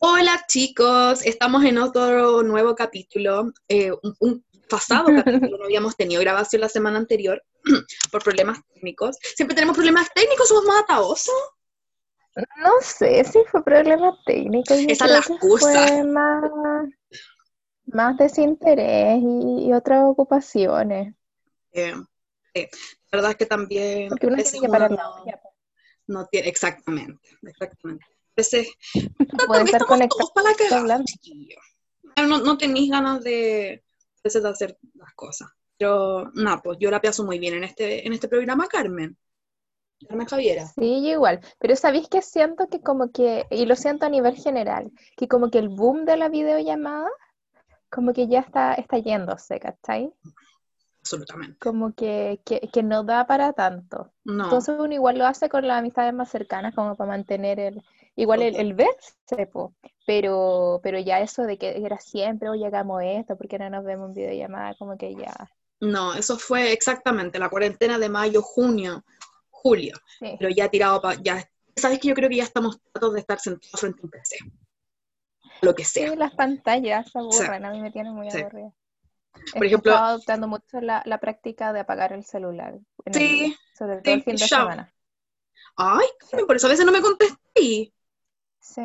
Hola chicos, estamos en otro nuevo capítulo, eh, un, un pasado capítulo, no habíamos tenido grabación la semana anterior por problemas técnicos. Siempre tenemos problemas técnicos, somos más ataosos. No sé si fue problema técnico. Esa es la excusa. Fue más, más desinterés y, y otras ocupaciones. Eh, eh, la verdad es que también Porque uno tiene que parar la olla. no tiene, exactamente, exactamente. Puede estar conectado para la. No, no tenéis ganas de, de hacer las cosas. Pero no, pues yo la pienso muy bien en este, en este programa, Carmen. Carmen Javiera. Sí, yo igual. Pero sabéis que siento que como que, y lo siento a nivel general, que como que el boom de la videollamada, como que ya está, está yéndose, ¿cachai? Absolutamente. Como que, que, que no da para tanto. No. Entonces uno igual lo hace con las amistades más cercanas, como para mantener el, igual el, el verse, po. Pero, pero ya eso de que era siempre, oye, hagamos esto, porque no nos vemos en videollamada, como que ya, No, eso fue exactamente la cuarentena de mayo, junio, julio. sí. Pero ya tirado para. Ya, Sabes que yo creo que ya estamos tratando de estar sentados frente a un PC. Lo que sea. Sí, las pantallas se Sí. aburren, a mí me tienen muy aburrida. Por ejemplo- estado adoptando mucho la, la práctica de apagar el celular, en Sí, sobre todo el fin de semana. Ay, por eso a veces no me contesté. Sí.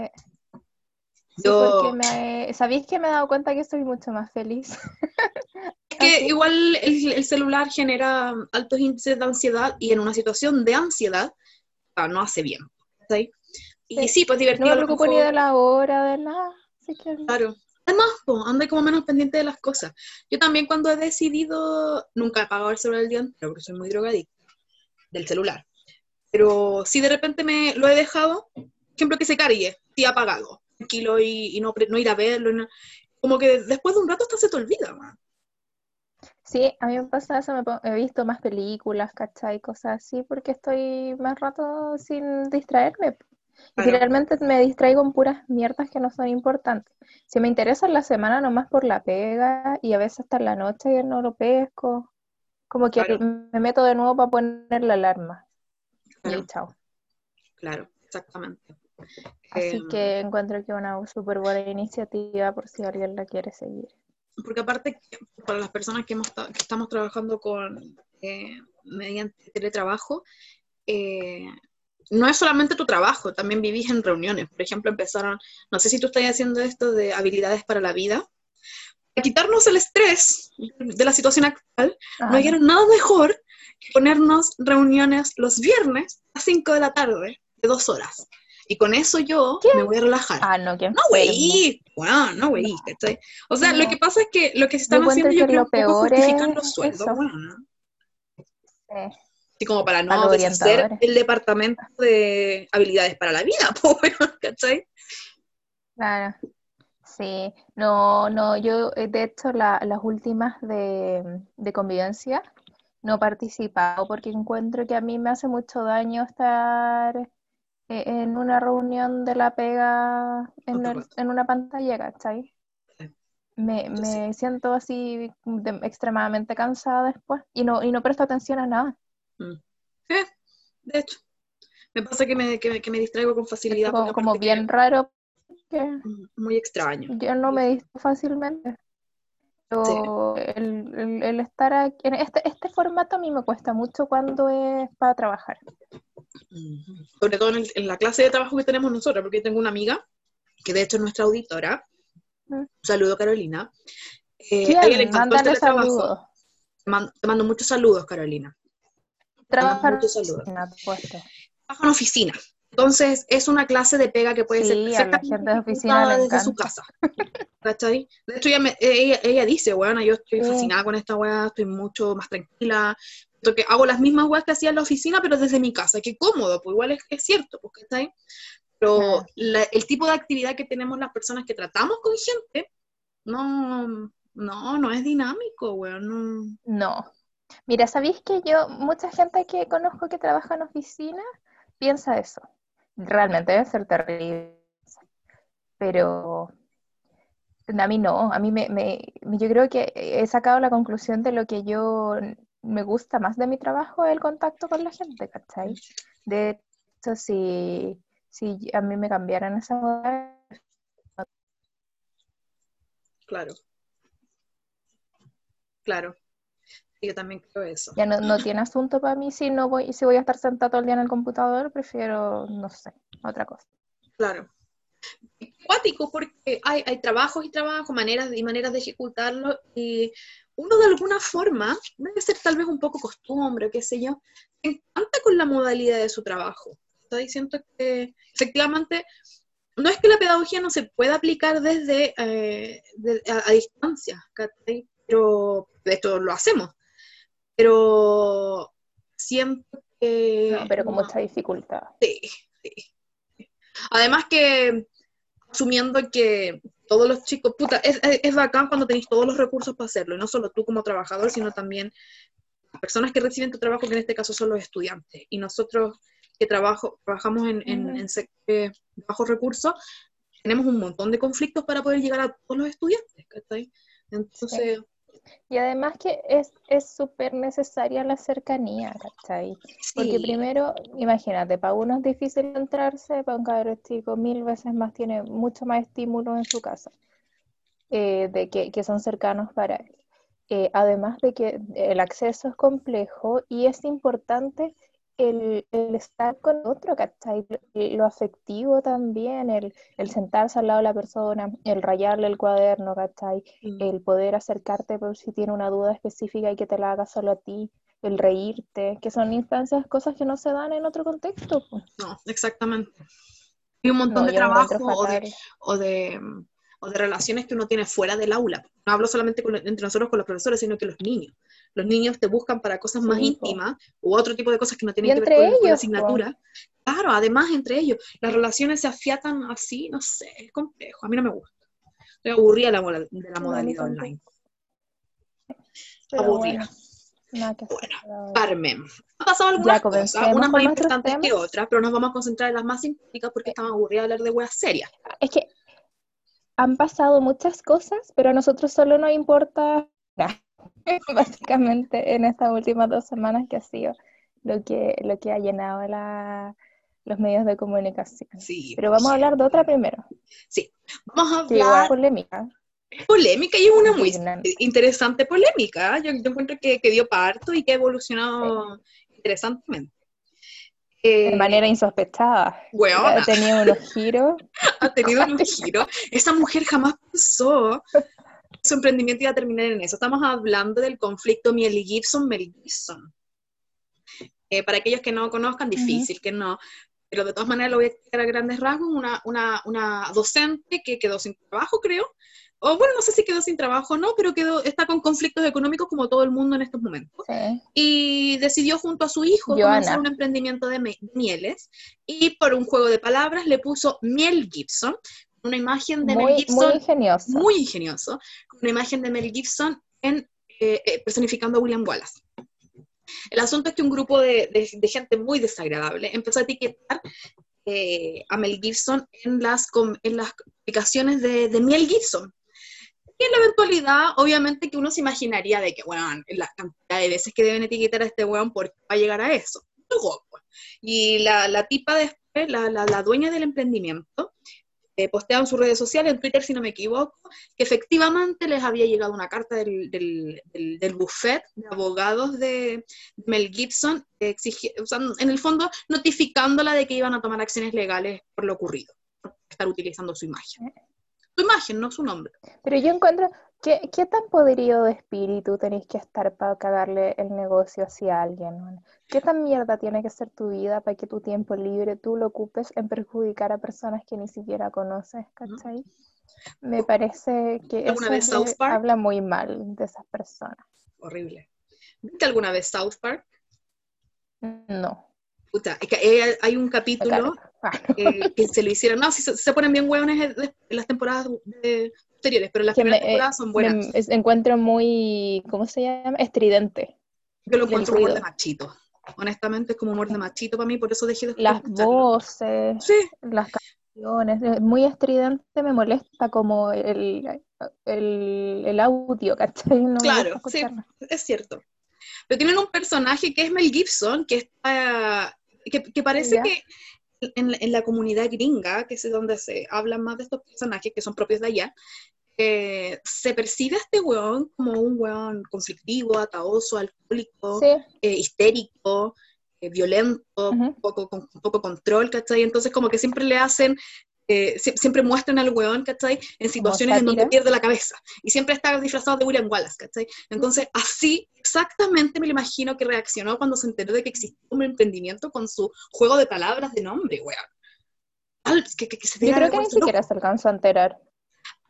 Sí, Yo- porque me, ¿sabéis que me he dado cuenta que estoy mucho más feliz? Es que igual el, el celular genera altos índices de ansiedad y en una situación de ansiedad ah, no hace bien. ¿sí? Y Sí. sí, pues No divertido. me a lo preocupo ni de la hora, de nada. Así que Claro. Además, pues, anda como menos pendiente de las cosas. Yo también cuando he decidido, nunca he apagado el celular el día entero porque soy muy drogadicta del celular. Pero si de repente me lo he dejado, ejemplo que se cargue, sí apagado, tranquilo y, y no, ir a verlo. no- como que después de un rato hasta se te olvida, man. Sí, a mí me pasa eso, me he visto más películas, ¿cachai? Cosas así, porque estoy más rato sin distraerme. Y Claro. finalmente me distraigo en puras mierdas que no son importantes. Si me interesa en la semana nomás por la pega y a veces hasta en la noche y no lo pesco. Como que Claro. me meto de nuevo para poner la alarma. Claro. Y chao. Claro, exactamente. Así Em, que encuentro que una súper buena iniciativa por si alguien la quiere seguir. Porque aparte, para las personas que, hemos que estamos trabajando con eh, mediante teletrabajo, eh, no es solamente tu trabajo, también vivís en reuniones. Por ejemplo, empezaron, no sé si tú estás haciendo esto de habilidades para la vida. Para quitarnos el estrés de la situación actual, Ah, no hallaron nada mejor que ponernos reuniones los viernes a 5 de la tarde, de dos horas. Y con eso yo ¿Qué? me voy a relajar. Ah, no, que No, güey, bueno, no, güey, ¿cachai? O sea, lo No. que pasa es que lo que se están haciendo, yo que creo, justificar es los sueldos, bueno, ¿no? Así como para no deshacer el departamento de habilidades para la vida, pues, ¿cachai? Claro, sí, no, no, yo eh, de hecho la- las últimas de, de convivencia no he participado porque encuentro que a mí me hace mucho daño estar en una reunión de la pega en, el- en una pantalla, ¿cachai? Sí. Me, sí. me siento así de- extremadamente cansada después y no, y no presto atención a nada. Mm. Sí, de hecho. Me pasa que me, que, me- que me distraigo con facilidad. Como, como bien raro que... mm, Muy extraño. Yo no me distraigo fácilmente. Pero el, el- el estar aquí, en este, este formato a mí me cuesta mucho cuando es para trabajar. Sobre todo en, el- en la clase de trabajo que tenemos nosotros, porque yo tengo una amiga, que de hecho es nuestra auditora, Mm. un saludo Carolina, eh, ¿Quién? a ella le encantó saludos. Te mando, te mando muchos saludos, Carolina. Trabajar muchos saludos. Trabaja en oficina. Entonces, es una clase de pega que puede ser Sí, perfectamente de oficina desde su casa. ¿Cachai? De hecho, ella, me- ella, ella dice, bueno, yo estoy Sí. fascinada con esta weá, estoy mucho más tranquila, porque hago las mismas weas que hacía en la oficina, pero desde mi casa. Qué cómodo, pues igual es, es cierto, pues, ¿cachai? Pero Claro. la- el tipo de actividad que tenemos las personas que tratamos con gente, no, no, no es dinámico, weón. No. No. Mira, ¿sabéis que yo, mucha gente que conozco que trabaja en oficina, piensa eso? Realmente debe ser terrible. Pero a mí no, a mí me, me- yo creo que he sacado la conclusión de lo que yo me gusta más de mi trabajo, el contacto con la gente, ¿cachai? De hecho, si, si a mí me cambiaran esa moda, Claro. Claro. Yo también creo eso. Ya no, no tiene asunto para mí si no voy, si voy a estar sentado todo el día en el computador, prefiero, no sé, otra cosa. Claro. Cuático, porque hay, hay trabajos y trabajos, maneras y maneras de ejecutarlo, y uno de alguna forma, debe ser tal vez un poco costumbre, qué sé yo, se encanta con la modalidad de su trabajo. Está diciendo que efectivamente no es que la pedagogía no se pueda aplicar desde eh, de- a, a distancia, ¿cachai? pero de hecho lo hacemos. Pero siempre que... No, pero con no- mucha dificultad. Sí, sí. Además que, asumiendo que todos los chicos, puta, es, es, es bacán cuando tenéis todos los recursos para hacerlo, y no solo tú como trabajador, sino también las personas que reciben tu trabajo, que en este caso son los estudiantes. Y nosotros que trabajo, trabajamos en, en, de bajos recursos, tenemos un montón de conflictos para poder llegar a todos los estudiantes, ¿cachai? Entonces, Y además que es es súper necesaria la cercanía, ¿cachai? Porque primero, imagínate, para uno es difícil entrarse, para un cabrón chico mil veces más tiene mucho más estímulo en su casa, eh, de que, que son cercanos para él. Eh, además de que el acceso es complejo y es importante el, el estar con otro, ¿cachai? Lo, lo afectivo también, el, el sentarse al lado de la persona, el rayarle el cuaderno, ¿cachai? mm, el poder acercarte por si tiene una duda específica y que te la haga solo a ti, el reírte, que son instancias, cosas que no se dan en otro contexto. pues. no, exactamente. Hay un montón No, de trabajo o de, fatal. o de, o de relaciones que uno tiene fuera del aula. No hablo solamente con- entre nosotros con los profesores, sino que los niños. Los niños te buscan para cosas más Sí, íntimas u otro tipo de cosas que no tienen que ver con, con la ellos, po. asignatura. Claro, además entre ellos, las relaciones se afiatan así, no sé, es complejo. A mí no me gusta. Estoy aburrida de la, de la No, modalidad online. Pero Aburrida. bueno, Bueno. Carmen, han pasado algunas cosas, más importantes que otras, pero nos vamos a concentrar en las más simpáticas porque estamos aburridas de hablar de weas serias. Es que han pasado muchas cosas, pero a nosotros solo nos importa nada. Básicamente en estas últimas dos semanas que ha sido lo que, lo que ha llenado la- los medios de comunicación. Sí, Pero vamos a hablar de otra primero, Vamos a hablar es polémica. es polémica y es una muy Indignante. interesante polémica. Yo, yo encuentro que, que dio parto y que ha evolucionado interesantemente. Eh, De manera insospechada. weona, Ha tenido unos giros. ha tenido un giro. Esa mujer jamás pensó que su emprendimiento iba a terminar en eso. Estamos hablando del conflicto Miel Gibson-Mel Gibson. Eh, para aquellos que no conozcan, difícil que no, pero de todas maneras lo voy a explicar a grandes rasgos. Una, una, una docente que quedó sin trabajo, creo. O bueno, no sé si quedó sin trabajo o no, pero quedó, está con conflictos económicos como todo el mundo en estos momentos Sí. y decidió junto a su hijo Joana. comenzar un emprendimiento de mieles y por un juego de palabras le puso Miel Gibson, una imagen de Mel Muy, muy Gibson ingenioso. muy ingenioso, una imagen de Mel Gibson en, eh, eh, personificando a William Wallace. El asunto es que un grupo de, de- de gente muy desagradable empezó a etiquetar eh, a Mel Gibson en las, en las publicaciones de, de Miel Gibson. En la eventualidad, obviamente que uno se imaginaría de que, bueno, la cantidad de veces que deben etiquetar a este weón, ¿por qué va a llegar a eso? Y la, tipa después, la, la, dueña del emprendimiento, eh, postea en sus redes sociales, en Twitter si no me equivoco, que efectivamente les había llegado una carta del, del, buffet de abogados de Mel Gibson, exigi- o en el fondo notificándola de que iban a tomar acciones legales por lo ocurrido, por estar utilizando su imagen. Su imagen, no su nombre. Pero yo encuentro, ¿qué, qué tan podrido de espíritu tenéis que estar para cagarle el negocio hacia alguien? ¿Qué tan mierda tiene que ser tu vida para que tu tiempo libre tú lo ocupes en perjudicar a personas que ni siquiera conoces, ¿cachai? Me parece que ¿Alguna eso vez South Park? habla muy mal de esas personas. Horrible. ¿Viste alguna vez South Park? No. Puta, es que hay, hay un me capítulo. Ah, eh, que se lo hicieron. No, si se, se ponen bien hueones en las temporadas de- posteriores, pero las que primeras me, eh, temporadas son me- buenas. es- encuentro muy, ¿cómo se llama? Estridente. Yo lo encuentro humor de machito. Honestamente, es como humor de machito para mí, por eso dejé de Las voces, Sí, las canciones, es muy estridente, me molesta como el, el, el audio, ¿cachai? No me Claro, sí. es cierto. Pero tienen un personaje que es Mel Gibson, que está, que, que parece que en, en la comunidad gringa, que es donde se hablan más de estos personajes que son propios de allá, eh, se percibe a este weón como un weón conflictivo, ataoso, alcohólico, Sí, eh, histérico, eh, violento, poco, con poco control, ¿cachai? Entonces como que siempre le hacen, eh, sie- siempre muestran al weón, ¿cachai? En situaciones en donde pierde la cabeza. Y siempre está disfrazado de William Wallace, ¿cachai? Entonces así exactamente me lo imagino que reaccionó cuando se enteró de que existía un emprendimiento con su juego de palabras de nombre, weón. Al- Que, que- que se yo creo que ni siquiera se alcanzó a enterar.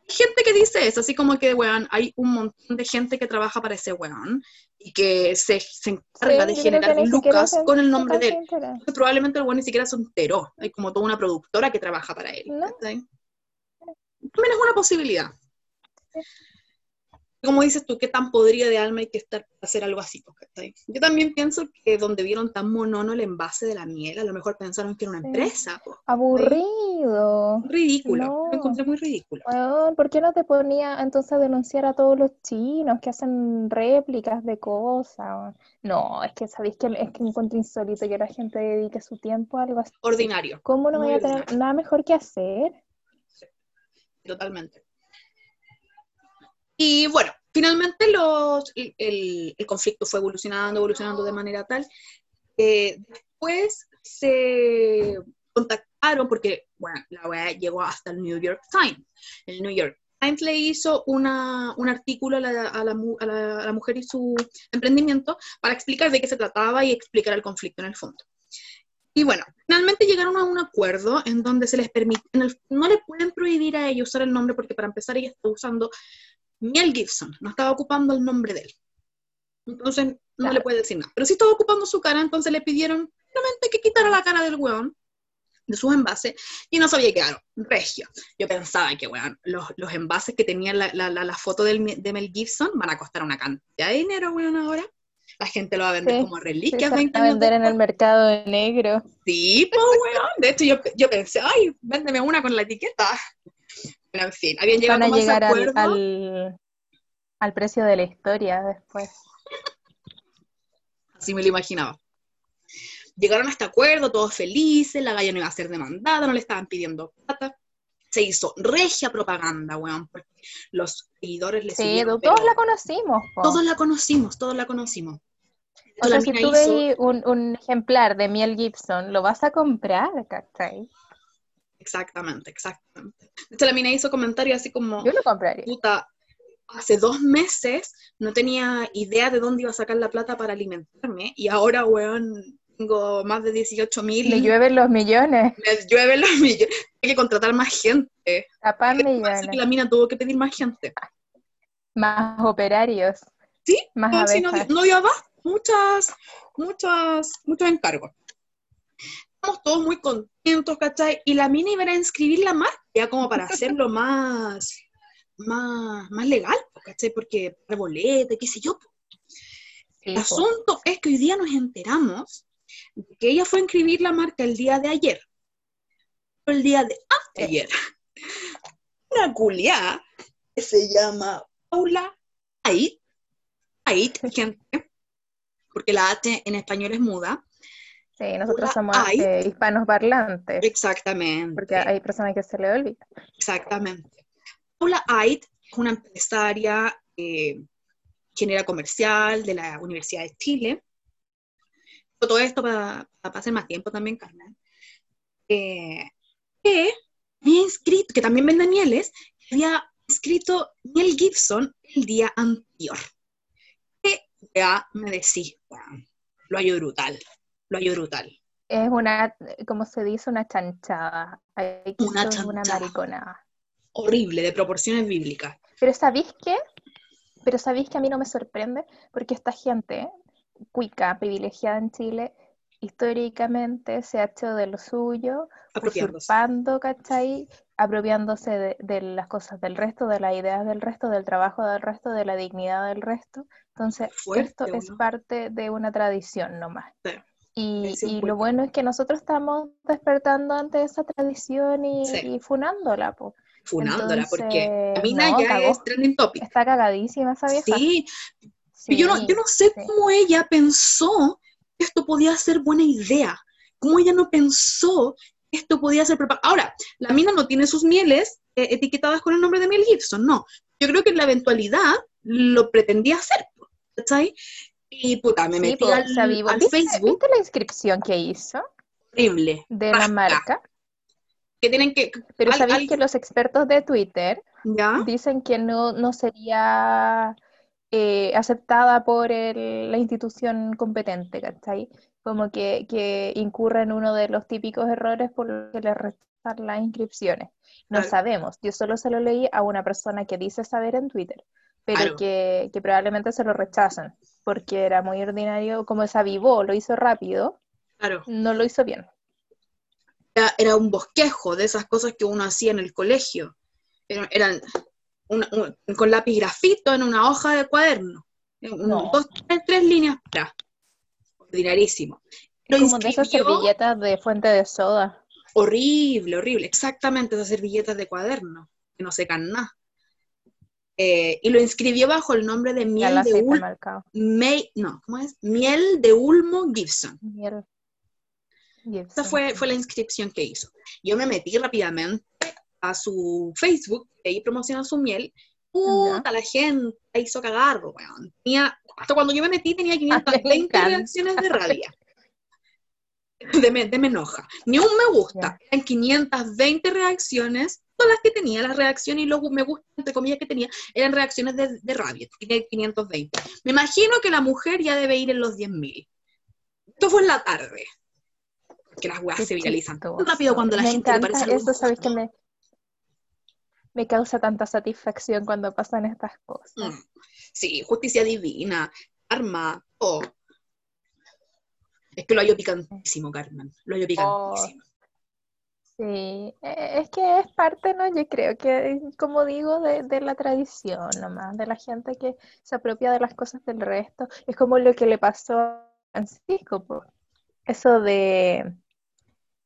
Hay gente que dice eso, así como que, weón, hay un montón de gente que trabaja para ese weón y que se, se encarga Sí, de generar lucas se- con el nombre de él. alcanzó a enterar. Entonces, probablemente el weón ni siquiera se enteró. Hay como toda una productora que trabaja para él. No. También es una posibilidad. Como dices tú, qué tan podrida de alma hay que estar para hacer algo así. pues. Yo también pienso que donde vieron tan monono el envase de la miel, a lo mejor pensaron que era una empresa. pues. Ridículo. No. Lo encontré muy ridículo. ¿por qué no te ponía entonces a denunciar a todos los chinos que hacen réplicas de cosas? No, es que sabéis que es que encuentro insólito que la gente dedique su tiempo a algo así. Ordinario. ¿Cómo no muy voy a tener ordinario. nada mejor que hacer? totalmente. Y bueno, finalmente los, el, el- conflicto fue evolucionando, evolucionando de manera tal que después se porque, bueno, la weá llegó hasta el New York Times. El New York Times le hizo una, un artículo a la, a la a la- a la mujer y su emprendimiento para explicar de qué se trataba y explicar el conflicto en el fondo. Y bueno, finalmente llegaron a un acuerdo en donde se les permite, en el- no le pueden prohibir a ella usar el nombre porque para empezar ella está usando Miel Gibson, no estaba ocupando el nombre de él. Entonces no Claro. le puede decir nada. Pero sí estaba ocupando su cara, entonces le pidieron simplemente que quitara la cara del weón de sus envases y no sabía qué era, regio. Yo pensaba que, weón, los, los envases que tenían la, la, la, foto del, de Mel Gibson van a costar una cantidad de dinero, weón, ahora. La gente lo va a vender Sí, como Sí, reliquias se 20 van a vender en el mercado negro. Sí, pues, weón. De hecho, yo, yo pensé, ay, véndeme una con la etiqueta. Pero en fin, habían llegado Van a llegar al, al precio de la historia después. Así me lo imaginaba. Llegaron a este acuerdo, todos felices, la galla no iba a ser demandada, no le estaban pidiendo plata. Se hizo regia propaganda, weón, porque los seguidores le Sí, siguieron, todos pero la conocimos. po. todos la conocimos, todos la conocimos. O sea, si tú veis un, un ejemplar de Miel Gibson, lo vas a comprar, ¿cachai? Exactamente, exactamente. De hecho, la mina hizo comentarios así como, Yo lo compraría. puta, hace dos meses no tenía idea de dónde iba a sacar la plata para alimentarme y ahora, weón, tengo más de 18 mil. Le llueven los millones, Me llueven los millones. Hay que contratar más gente. tapan Así que millones, la mina tuvo que pedir más gente. más operarios, Sí, más no, sí, no, no dio abasto. Muchas, muchas, muchos encargos. Estamos todos muy contentos, ¿cachai? Y la mina iba a inscribir la marca, ya como para hacerlo más, más, más legal, ¿cachai? Porque arbolete, qué sé yo. El asunto es que hoy día nos enteramos que ella fue a inscribir la marca el día de ayer. O el día de anteayer. Una culiá que se llama Paula Ait. Ait, gente. Porque la H en español es muda. Sí, nosotros somos eh, hispanos parlantes, Exactamente. porque hay personas que se le olvida. Exactamente. Paula Ait es una empresaria, eh, ingeniera comercial de la Universidad de Chile. Todo esto para, para pasar más tiempo también, Carmen. Eh, que había inscrito, que también vende mieles, que había inscrito Miel Gibson el día anterior. Que ya me decís, weón, lo hallo brutal, lo hallo brutal. Es una, como se dice, una chanchada. Hay que Una es una chanchada. mariconada. Horrible, de proporciones bíblicas. Pero ¿sabéis qué? Pero ¿sabéis que a mí no me sorprende? Porque esta gente, cuica, privilegiada en Chile, históricamente se ha hecho de lo suyo, usurpando, ¿cachai? Apropiándose de, de las cosas del resto, de las ideas del resto, del trabajo del resto, de la dignidad del resto. Entonces, Fuerte, esto es ¿o no? parte de una tradición nomás. Sí. Y, Es y lo bueno es que nosotros estamos despertando ante esa tradición y, Sí. y funándola, po. funándola, porque Entonces, la mina no, ya cagó. es trending topic. Está cagadísima esa vieja. Sí, pero yo no, yo no sé sí. cómo ella pensó que esto podía ser buena idea, cómo ella no pensó que esto podía ser propaganda. Ahora, la mina no tiene sus mieles eh, etiquetadas con el nombre de Mel Gibson, no. Yo creo que en la eventualidad lo pretendía hacer, ¿cachai? Y puta, me metí al, al Facebook. ¿Viste la inscripción que hizo? Horrible. De la marca. Que tienen que. Pero sabéis que los expertos de Twitter dicen que no, no sería eh, aceptada por la institución competente, ¿cachai? Como que, que incurre en uno de los típicos errores por los que le rechazan las inscripciones. No sabemos. Yo solo se lo leí a una persona que dice saber en Twitter, pero que, que, probablemente se lo rechazan, porque era muy ordinario, como se avivó, lo hizo rápido, claro. no lo hizo bien. Era, era, un bosquejo de esas cosas que uno hacía en el colegio. eran con lápiz grafito en una hoja de cuaderno. Dos, tres, líneas atrás. Ordinarísimo. como de esas servilletas de fuente de soda. Horrible, horrible. Exactamente, esas servilletas de cuaderno, que no secan nada. Eh, y lo inscribió bajo el nombre de Miel de Ulmo. No, ¿cómo es? Miel de Ulmo Gibson. Miel. Esa fue, fue la inscripción que hizo. Yo me metí rápidamente a su Facebook, ahí promociona su miel, puta, la gente hizo cagar, weón. Tenía, hasta cuando yo me metí tenía 520 reacciones de rabia. De me, de me, enoja. Ni un me gusta. en 520 reacciones. Todas las que tenía, las reacciones y los me gusta, entre comillas, que tenía, eran reacciones de, de rabia. Tiene 520. Me imagino que la mujer ya debe ir en los 10.000. Esto fue en la tarde. Que las weas se viralizan tan rápido cuando la gente le parece Eso, ¿sabes que me, me causa tanta satisfacción cuando pasan estas cosas. Mm. Sí, justicia divina, arma, oh. Es que lo hallo picantísimo, Carmen. Lo hallo picantísimo. Oh. Sí, e, es que es parte, ¿no? Yo creo que, como digo, de, de, la tradición nomás, de la gente que se apropia de las cosas del resto. Es como lo que le pasó a Francisco, por eso de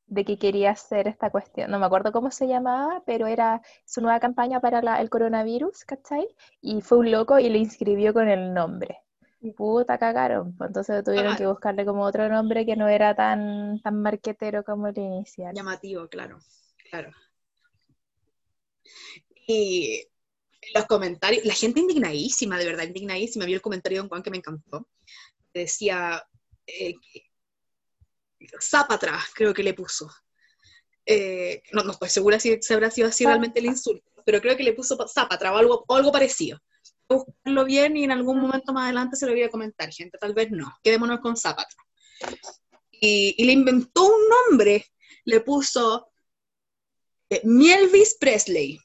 de que quería hacer esta cuestión, no me acuerdo cómo se llamaba, pero era su nueva campaña para el coronavirus, ¿cachai? Y fue un loco y le inscribió con el nombre. Y puta, cagaron. Pues entonces tuvieron que buscarle como otro nombre que no era tan, tan marquetero como el inicial. Llamativo, claro, claro. Y los comentarios, la gente indignadísima, de verdad, indignadísima. Vi el comentario de un Juan que me encantó. Decía, eh, Zapatra, creo que le puso. Eh, no, no, estoy segura si, se habrá sido así realmente el insulto, pero creo que le puso Zapatra o algo, algo parecido. Buscarlo bien y en algún momento más adelante se lo voy a comentar, gente, tal vez no. Quedémonos con Zapatra. Y, le inventó un nombre, le puso eh, Mielvis Presley.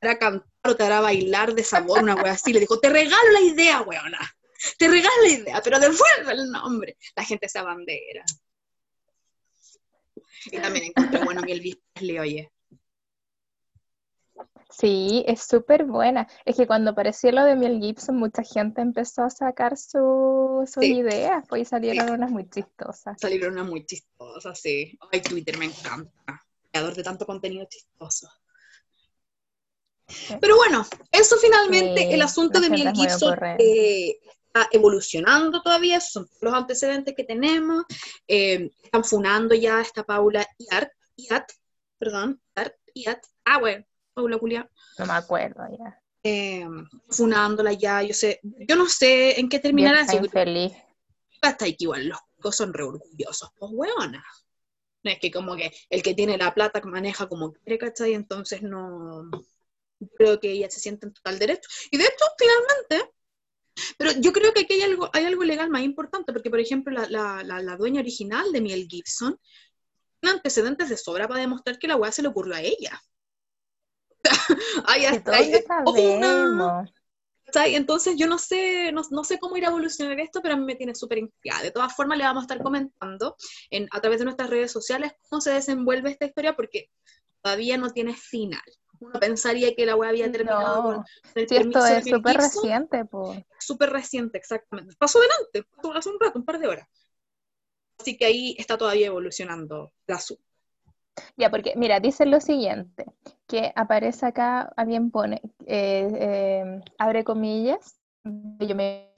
Para cantar o te hará bailar de sabor, una wea así. Le dijo, te regalo la idea, weona. Te regalo la idea, pero devuelve el nombre. La gente se abandera. Y también encontré bueno que el le oye. Sí, es súper buena. Es que cuando apareció lo de Mel Gibson, mucha gente empezó a sacar sus su ideas, pues y salieron unas muy chistosas. Salieron unas muy chistosas, sí. Ay, Twitter me encanta. Creador de tanto contenido chistoso. Pero bueno, eso finalmente, el asunto de Mel Gibson evolucionando todavía, son los antecedentes que tenemos. Eh, están funando ya esta Paula Iat, Iat perdón, Iat, ah, bueno, Paula Julia. No me acuerdo ya. Eh, funándola ya, yo sé, yo no sé en qué terminará. Está infeliz. Hasta que igual los chicos son re orgullosos, pues hueonas. No es que como que el que tiene la plata maneja como quiere, ¿cachai? Entonces no creo que ella se siente en total derecho. Y de hecho, finalmente, pero yo creo que aquí hay algo, hay algo legal más importante, porque por ejemplo la, la, dueña original de Miel Gibson tiene antecedentes de sobra para demostrar que la weá se le ocurrió a ella. Ay, hasta Entonces yo no sé, no, no, sé cómo ir a evolucionar esto, pero a mí me tiene súper intrigada. De todas formas, le vamos a estar comentando en, a través de nuestras redes sociales cómo se desenvuelve esta historia, porque todavía no tiene final uno pensaría que la web había terminado con el sí, esto es súper reciente, pues. Súper reciente, exactamente. Pasó delante, hace un rato, un par de horas. Así que ahí está todavía evolucionando la sub. Ya, porque mira, dice lo siguiente, que aparece acá, alguien pone, eh, eh, abre comillas, yo me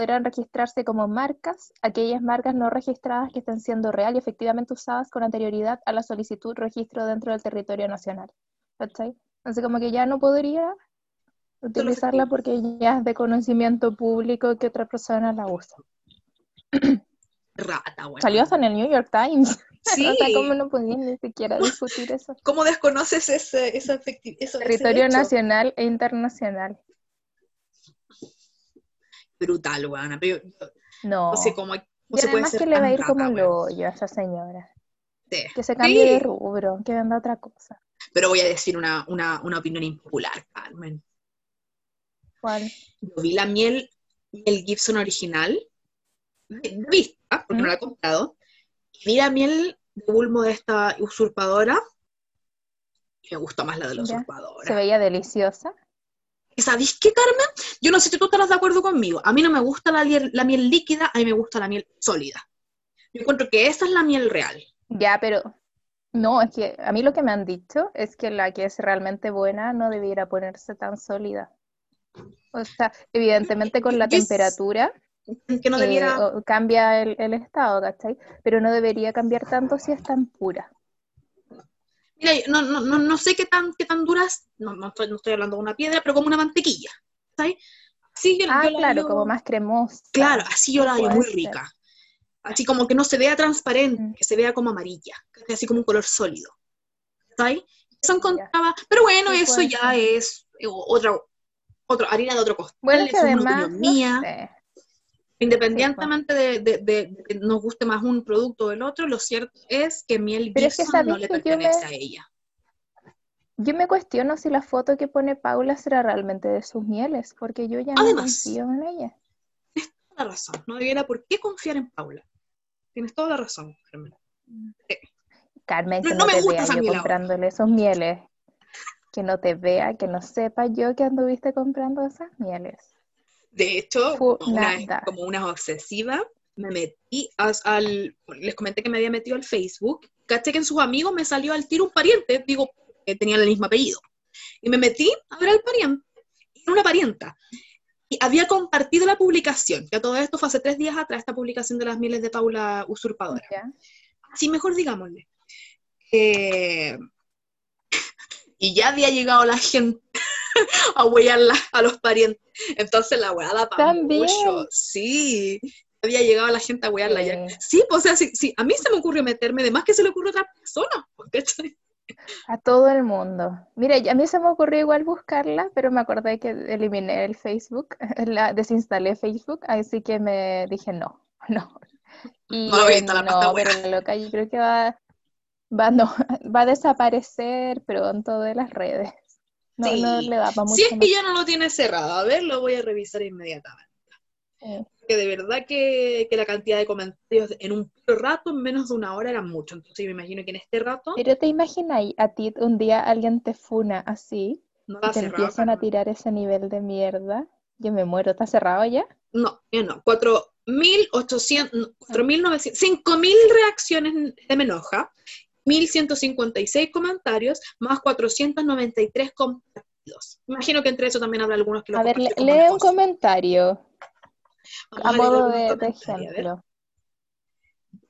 podrán registrarse como marcas aquellas marcas no registradas que estén siendo real y efectivamente usadas con anterioridad a la solicitud registro dentro del territorio nacional. ¿Cachai? Entonces como que ya no podría utilizarla porque ya es de conocimiento público que otra persona la usa. Rata, güey. Salió hasta en el New York Times. Sí. o sea, ¿cómo no podían ni siquiera discutir eso? ¿Cómo desconoces ese, eso- ese Territorio nacional e internacional. Brutal, weón. Pero No. no sé cómo, cómo y se puede ser que le va a ir como rata, el hoyo a esa señora. Sí. Que se cambie Sí. de rubro, que venda otra cosa. Pero voy a decir una, una, una opinión impopular, Carmen. ¿Cuál? Yo vi la miel, miel Gibson original, de vista, porque no la he comprado. y Vi la miel de bulmo de esta usurpadora. Y me gustó más la de la usurpadora. Se veía deliciosa. ¿Y ¿Sabéis qué, Carmen? Yo no sé si tú estarás de acuerdo conmigo. A mí no me gusta la, miel líquida, a mí me gusta la miel sólida. Yo encuentro que esa es la miel real. Ya, pero no, es que a mí lo que me han dicho es que la que es realmente buena no debiera ponerse tan sólida. O sea, evidentemente con la es- temperatura Que no eh, debiera. cambia el, el estado, ¿cachai? Pero no debería cambiar tanto si es tan pura. Mira, no, no, no, no sé qué tan, qué tan duras, no, no, estoy, no estoy hablando de una piedra, pero como una mantequilla. ¿sabes? Así yo, Ah, yo claro, como más cremosa. Claro, así yo la Puede muy rica. Así como que no se vea transparente, Mm. que se vea como amarilla, que así como un color sólido. ¿Sabes? Eso encontraba. Pero bueno, Sí, eso ya ser. es eh, otra, otra harina de otro costal. Bueno, es que una además, opinión no mía. sé. Independientemente de, de- de- de que nos guste más un producto o el otro, lo cierto es que miel Pero es que Gibson no le me- pertenece a ella. Yo me cuestiono si la foto que pone Paula será realmente de sus mieles, porque yo ya no confío en ella. Toda la razón. No debiera por qué confiar en Paula. Tienes toda la razón, Carmen. Carmen, No- que no no, me te gusta vea yo comprándole esos mieles. Que no te vea, que no sepa yo que anduviste comprando esas mieles. De hecho, como una, como una obsesiva, me metí as- al. Les comenté que me había metido al Facebook. Caché que en sus amigos me salió al tiro un pariente, digo, que tenían el mismo apellido. Y me metí a ver al pariente. Era una parienta. Y había compartido la publicación, que a todo esto fue hace tres días atrás, esta publicación de las mieles de Paula Usurpadora. ¿ya? Así mejor digámosle. Eh, y ya había llegado la gente a huellarla a los parientes. Entonces la weá da pa' También. mucho. Sí. Había llegado la gente a huearla ya. Sí. Sí, pues o sea, sí, sí, a mí se me ocurrió meterme, además que se le ocurre a otra persona. pues, ¿cachai? A todo el mundo. Mira, a mí se me ocurrió igual buscarla, pero me acordé que eliminé el Facebook, la, desinstalé Facebook, así que me dije no, no. Y No eh, para esta no, pero la loca yo creo que va, va, no, va a desaparecer pronto de las redes. No, Sí. no le da para mucho Si es más. que ya no lo tiene cerrado, a ver, lo voy a revisar inmediatamente. Sí. Que de verdad que, que la cantidad de comentarios en un puro rato, en menos de una hora, eran mucho. Entonces yo me imagino que en este rato Pero te imaginas a ti un día alguien te funa así no y te cerrado. empiezan a tirar ese nivel de mierda. Yo me muero, ¿está cerrado ya? No, ya no. 4.800, no, 4.900, 5.000 reacciones de me enoja, 1.156 comentarios, más 493 compartidos. Imagino que entre eso también habrá algunos que lo A ver, lee un comentario Vamos a modo de, ejemplo.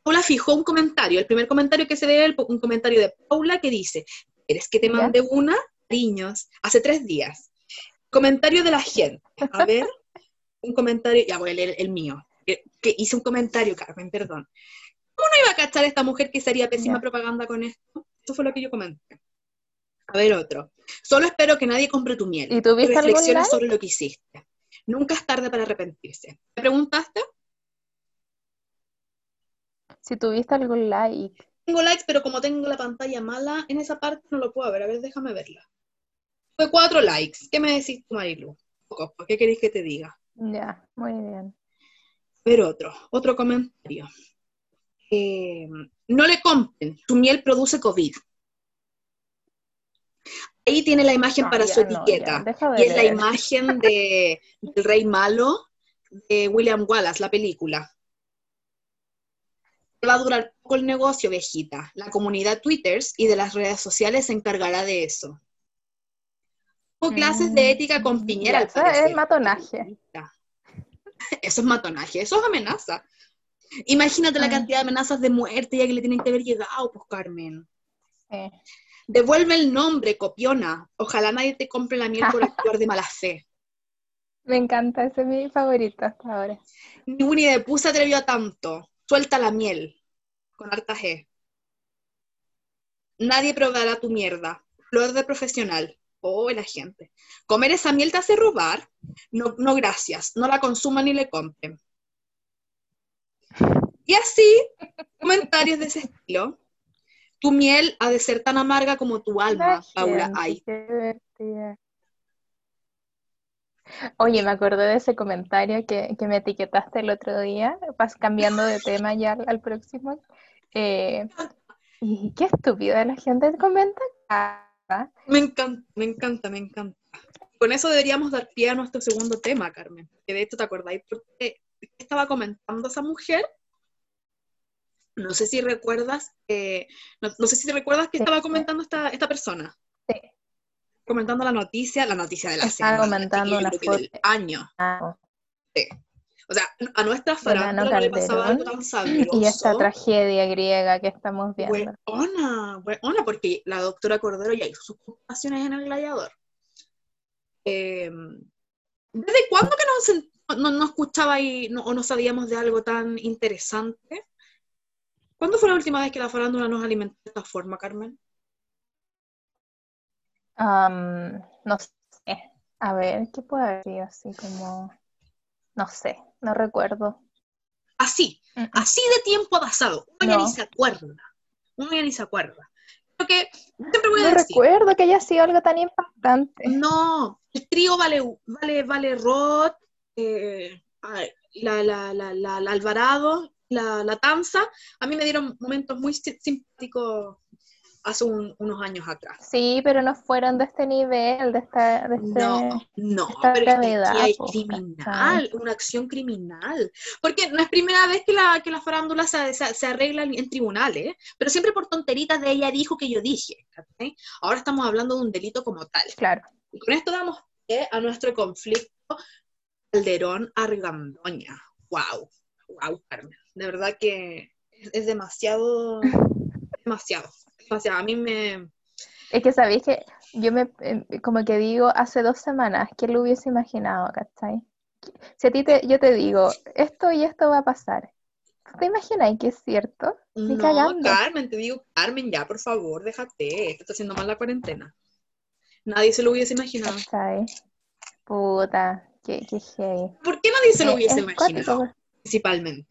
Paula fijó un comentario. El primer comentario que se ve es un comentario de Paula que dice: ¿Quieres que te ¿Ya? mande una? Cariños, hace tres días. Comentario de la gente. A ver, un comentario, ya voy a leer el mío. Que, que hice un comentario, Carmen, perdón. ¿Cómo no iba a cachar esta mujer que sería pésima propaganda con esto? Eso fue lo que yo comenté. A ver, otro. Solo espero que nadie compre tu miel. ¿Y tuviste Reflexiona sobre lo que hiciste. Nunca es tarde para arrepentirse. ¿Me preguntaste? Si tuviste algún like. Tengo likes, pero como tengo la pantalla mala, en esa parte no lo puedo ver. A ver, déjame verla. Fue cuatro likes. ¿Qué me decís tú, Marilu? ¿Qué queréis que te diga? Ya, muy bien. A ver, otro. Otro comentario. Eh, no le compren. Tu miel produce COVID. Ahí tiene la imagen No, para ya su no, etiqueta. y es la imagen de, del rey malo de William Wallace, la película. Va a durar poco el negocio, viejita. La comunidad Twitters y de las redes sociales se encargará de eso. Hubo clases de ética con Mm, Piñera, al eso es matonaje. Eso es matonaje, eso es amenaza. Imagínate la Mm. cantidad de amenazas de muerte ya que le tienen que haber llegado, pues Carmen. Sí. Devuelve el nombre, copiona. Ojalá nadie te compre la miel por actuar de mala fe. Me encanta, ese es mi favorito hasta ahora. Ni Winnie the Pooh se atrevió a tanto. Suelta la miel. Con harta G. Nadie probará tu mierda. Flor de profesional. Oh, la gente. Comer esa miel te hace robar. No, no gracias. No la consuman ni le compren. Y así, comentarios de ese estilo. Tu miel ha de ser tan amarga como tu alma, La Paula Ay. Oye, me acordé de ese comentario que, que me etiquetaste el otro día, vas cambiando de tema ya al, al próximo. Eh, y qué estúpida la gente comenta. Me encanta, me encanta, me encanta. Con eso deberíamos dar pie a nuestro segundo tema, Carmen. Que de hecho, ¿te acordáis por qué estaba comentando esa mujer? No sé si recuerdas, eh, no, no sé si recuerdas que Sí. estaba comentando esta, esta persona. Sí. Comentando la noticia, la noticia de la Estaba semana. comentando yo una creo que del foto. año. Ah, O sea, a nuestra farándula le pasaba algo tan sabroso. y esta tragedia griega que estamos viendo. Buena, buena, porque la doctora Cordero ya hizo sus ocupaciones en el gladiador. Eh, ¿Desde cuándo que no, se- no, no escuchaba y no, o no sabíamos de algo tan interesante? ¿Cuándo fue la última vez que la farándula nos alimentó de esta forma, Carmen? No sé. A ver, ¿qué puede haber sido así como? No sé, no recuerdo. Así, Mm, mm. así de tiempo ha pasado. Uno No. ni se acuerda. Uno ni se acuerda. Siempre voy a No decir, recuerdo que haya sido algo tan impactante. No, el trío vale, vale, vale Roth, eh, la, la, la, la- la Alvarado, la, Tanza, a mí me dieron momentos muy si- simpáticos hace un- unos años atrás. Sí, pero no fueron de este nivel, de esta, de este... No, no, esta pero es que criminal, una acción criminal. Porque no es primera vez que la, que la farándula se, se, se arregla en, tribunales, pero siempre por tonteritas de ella dijo que yo dije. Ahora estamos hablando de un delito como tal. Claro. Y con esto damos pie a nuestro conflicto Calderón-Argandoña. ¡Wow! ¡Wow, Carmen! De verdad que es, demasiado, demasiado, demasiado. A mí me... Es que sabéis que yo me, eh, como que digo, hace dos semanas, ¿quién lo hubiese imaginado, cachai? Si a ti te, yo te digo, esto y esto va a pasar, ¿te imagináis que es cierto? Ni No, cagando. Carmen, te digo, Carmen, ya, por favor, déjate, te está haciendo mal la cuarentena. Nadie se lo hubiese imaginado. ¿Cachai? Puta, qué, qué heavy. ¿Por qué nadie se lo Eh, hubiese imaginado? pues. Principalmente.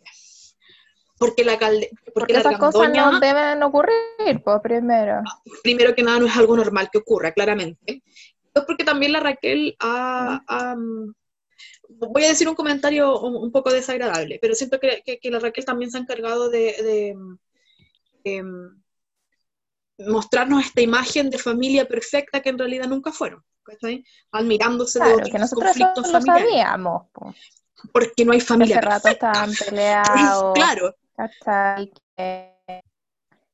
Porque la calde... porque, Porque la esas cosas no deben ocurrir, pues primero. primero que nada no es algo normal que ocurra, claramente. Es porque también la Raquel ha, mm, voy a decir un comentario un, poco desagradable, pero siento que, que- que la Raquel también se ha encargado de, de, de, mm, mostrarnos esta imagen de familia perfecta que en realidad nunca fueron, ¿cachai? Admirándose de Claro, otros que nosotros conflictos lo sabíamos, porque no hay familia hace rato estaban peleados, Claro, ¿cachai? Que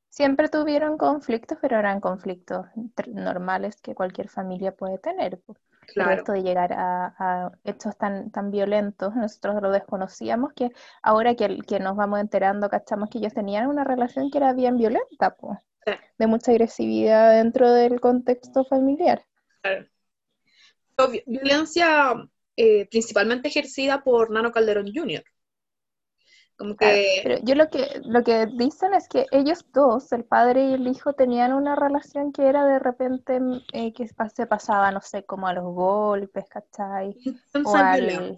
siempre tuvieron conflictos, pero eran conflictos normales que cualquier familia puede tener. Pero claro. esto de llegar a, a hechos tan, tan violentos, nosotros lo desconocíamos, que ahora que, que nos vamos enterando, cachamos que ellos tenían una relación que era bien violenta, pues, Sí. de mucha agresividad dentro del contexto familiar. Claro. Violencia eh, principalmente ejercida por Nano Calderón Jr. Como que, Pero yo lo que, lo que dicen es que ellos dos, el padre y el hijo, tenían una relación que era de repente mm, eh, que se pasaba, no sé, como a los golpes, ¿cachai? o al-.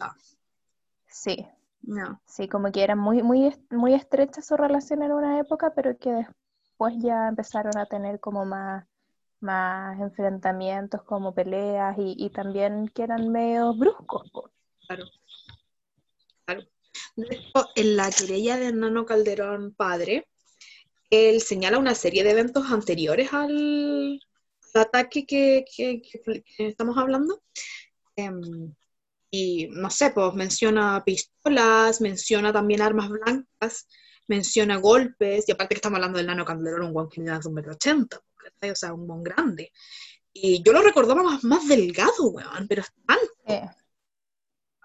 Sí, No. sí, como que era muy, muy, muy estrecha su relación en una época, pero que después ya empezaron a tener como más, más enfrentamientos, como peleas, y, también que eran medio bruscos. Claro. Claro. En la querella de Nano Calderón padre, él señala una serie de eventos anteriores al, ataque que, que- estamos hablando. Em, y no sé, pues menciona pistolas, menciona también armas blancas, menciona golpes, y aparte que estamos hablando del Nano Calderón, un guan que mide un metro ochenta, ¿cachai? o sea, un guan grande. Y yo lo recordaba más, más delgado, weón, pero es tan Eh,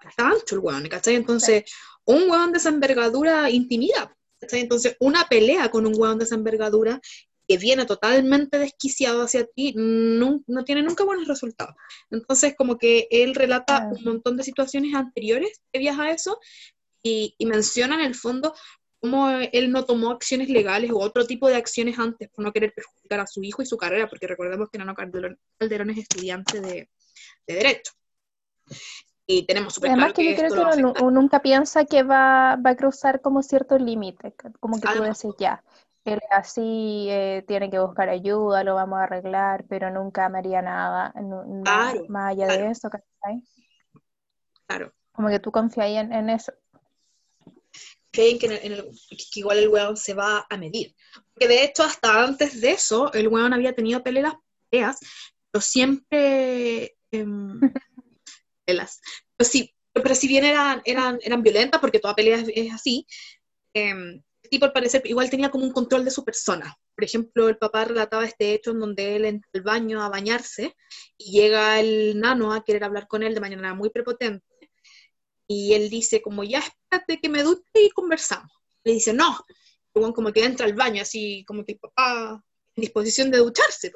está ancho el weón, ¿cachai? Entonces, un weón de esa envergadura intimida, ¿cachai? Entonces, una pelea con un weón de esa envergadura que viene totalmente desquiciado hacia ti, no, no tiene nunca buenos resultados. Entonces, como que él relata un montón de situaciones anteriores previas a eso y, y menciona en el fondo cómo él no tomó acciones legales o otro tipo de acciones antes por no querer perjudicar a su hijo y su carrera, porque recordemos que Nano Calderón, es estudiante de, de Derecho. Y tenemos súper Además que, yo creo que uno, nunca piensa que va, va, a cruzar como cierto límite, como que tú dices ya, él así eh, tiene que buscar ayuda, lo vamos a arreglar, pero nunca me haría nada, más allá de eso, ¿cachai? Claro. Como que tú confías en, en eso creen que, que, igual el weón se va a medir. Porque de hecho, hasta antes de eso, el weón había tenido peleas, peleas pero siempre... Em, peleas. Pero, sí, pero si bien eran, eran, eran violentas, porque toda pelea es, así, eh, el tipo al parecer igual tenía como un control de su persona. Por ejemplo, el papá relataba este hecho en donde él entra al baño a bañarse y llega el nano a querer hablar con él de manera muy prepotente y él dice como, ya espérate que me duche y conversamos. Le dice, no. Y como que entra al baño, así como que papá en disposición de ducharse.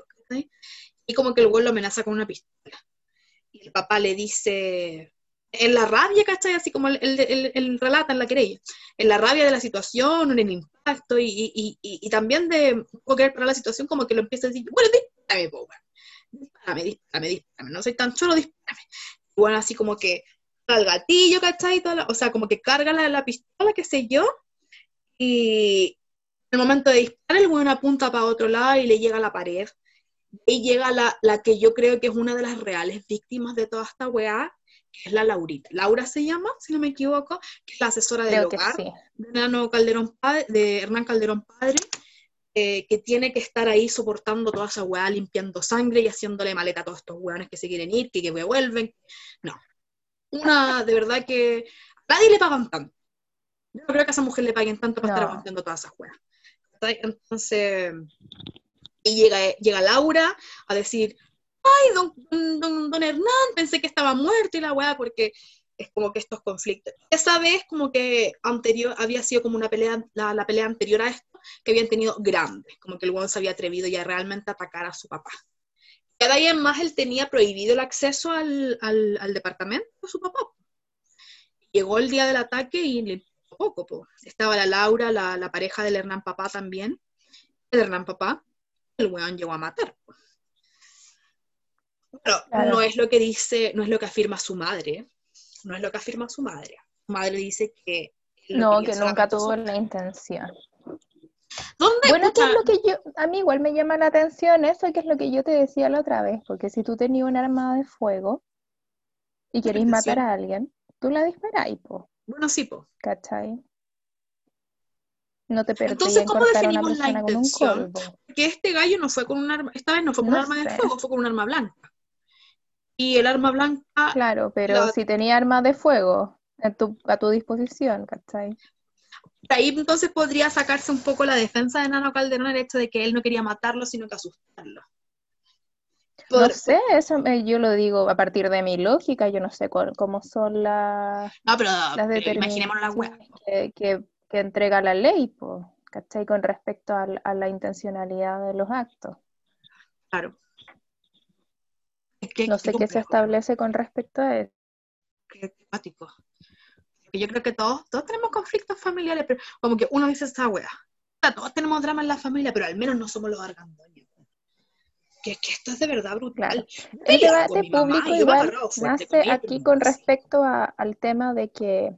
Y como que el güey lo amenaza con una pistola. Y el papá le dice, en la rabia, ¿cachai? Así como él, relata en la querella, en la rabia de la situación, en el impacto y, y, y, también de querer para la situación, como que lo empieza a decir, bueno, dispárame, po, dispárame, dispárame, dispárame, no soy tan chulo, dispárame. Bueno, así como que al gatillo, ¿cachai? o sea, como que carga la, la pistola, qué sé yo, y en el momento de disparar, el weón apunta para otro lado y le llega a la pared. Y llega la, la, que yo creo que es una de las reales víctimas de toda esta weá, que es la Laurita. Laura se llama, si no me equivoco, que es la asesora del hogar de, Calderón de Hernán Calderón Padre, eh, que tiene que estar ahí soportando toda esa weá, limpiando sangre y haciéndole maleta a todos estos weones que se quieren ir, que, que vuelven. No, una, de verdad que a nadie le pagan tanto. Yo no creo que a esa mujer le paguen tanto para estar aguantando todas esas juegas. Entonces, y llega, llega Laura a decir, ay, don, don, don, Hernán, pensé que estaba muerto y la weá, porque es como que estos conflictos. Esa vez como que anterior, había sido como una pelea, la, la pelea anterior a esto, que habían tenido grandes, como que el weón se había atrevido ya realmente a atacar a su papá. Cada día más él tenía prohibido el acceso al, al, departamento de su papá. Llegó el día del ataque y le poco. Estaba la Laura, la, la, pareja del Hernán Papá también. El Hernán Papá, el weón llegó a matar. Pero no es lo que dice, no es lo que afirma su madre. No es lo que afirma su madre. Su madre dice que... No, que nunca tuvo la intención bueno, ¿qué es lo que yo, a mí igual me llama la atención eso, que es lo que yo te decía la otra vez, porque si tú tenías un arma de fuego y queréis matar a alguien, tú la disparáis, po. Bueno, sí, po. ¿Cachai? No te Entonces, ¿cómo definimos la intención? Que este gallo no fue con un arma, esta vez no fue con un arma de fuego, fue con un arma blanca. Y el arma blanca... Claro, pero si tenía arma de fuego a tu, a tu disposición, ¿cachai? Ahí entonces podría sacarse un poco la defensa de Nano Calderón el hecho de que él no quería matarlo, sino que asustarlo. No sé, eso yo lo digo a partir de mi lógica, yo no sé cómo son las, no, pero, las la web. Que, entrega la ley, ¿cachai? Con respecto a, la intencionalidad de los actos. Claro. no sé qué se establece con respecto a eso. Qué temático yo creo que todos, todos tenemos conflictos familiares, pero como que uno dice esa wea. todos tenemos drama en la familia, pero al menos no somos los argandoños. Que, que esto es de verdad brutal. El debate público igual nace aquí con respecto al tema de que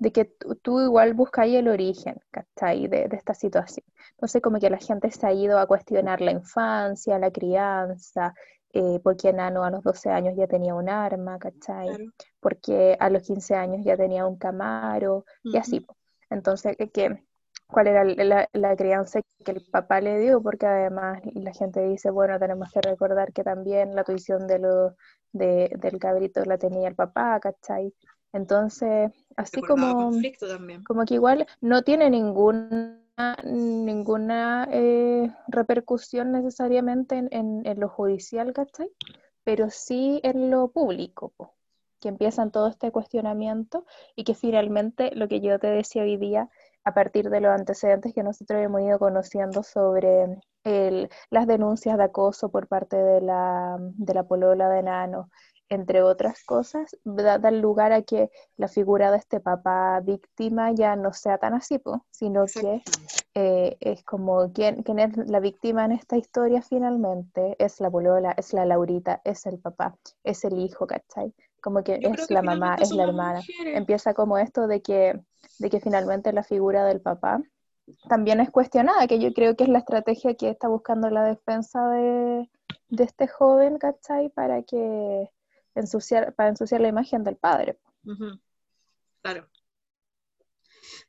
de que tú, igual buscáis el origen, ¿cachai? De, de esta situación. Entonces, como que la gente se ha ido a cuestionar la infancia, la crianza, eh, porque Nano a los 12 años ya tenía un arma, ¿cachai? Porque a los 15 años ya tenía un camaro, y así. Entonces, ¿qué, ¿cuál era la, crianza que el papá le dio? Porque además la gente dice, bueno, tenemos que recordar que también la tuición de lo, de, del cabrito la tenía el papá, ¿cachai? Entonces, así como, como que igual no tiene ningún ninguna eh, repercusión necesariamente en, lo judicial, ¿cachai? Pero sí en lo público. que empiezan todo este cuestionamiento y que finalmente lo que yo te decía hoy día, a partir de los antecedentes que nosotros hemos ido conociendo sobre las denuncias de acoso por parte de la, de la polola de Nano, entre otras cosas, da, lugar a que la figura de este papá víctima ya no sea tan así, sino que eh, es como ¿quién, quién es la víctima en esta historia finalmente, es la polola, es la Laurita, es el papá, es el hijo, ¿cachai? Como que es la mamá, es la hermana. Empieza como esto de que, de que finalmente la figura del papá también es cuestionada, que yo creo que es la estrategia que está buscando la defensa de, de este joven, ¿cachai? Para que ensuciar, para ensuciar la imagen del padre. Claro.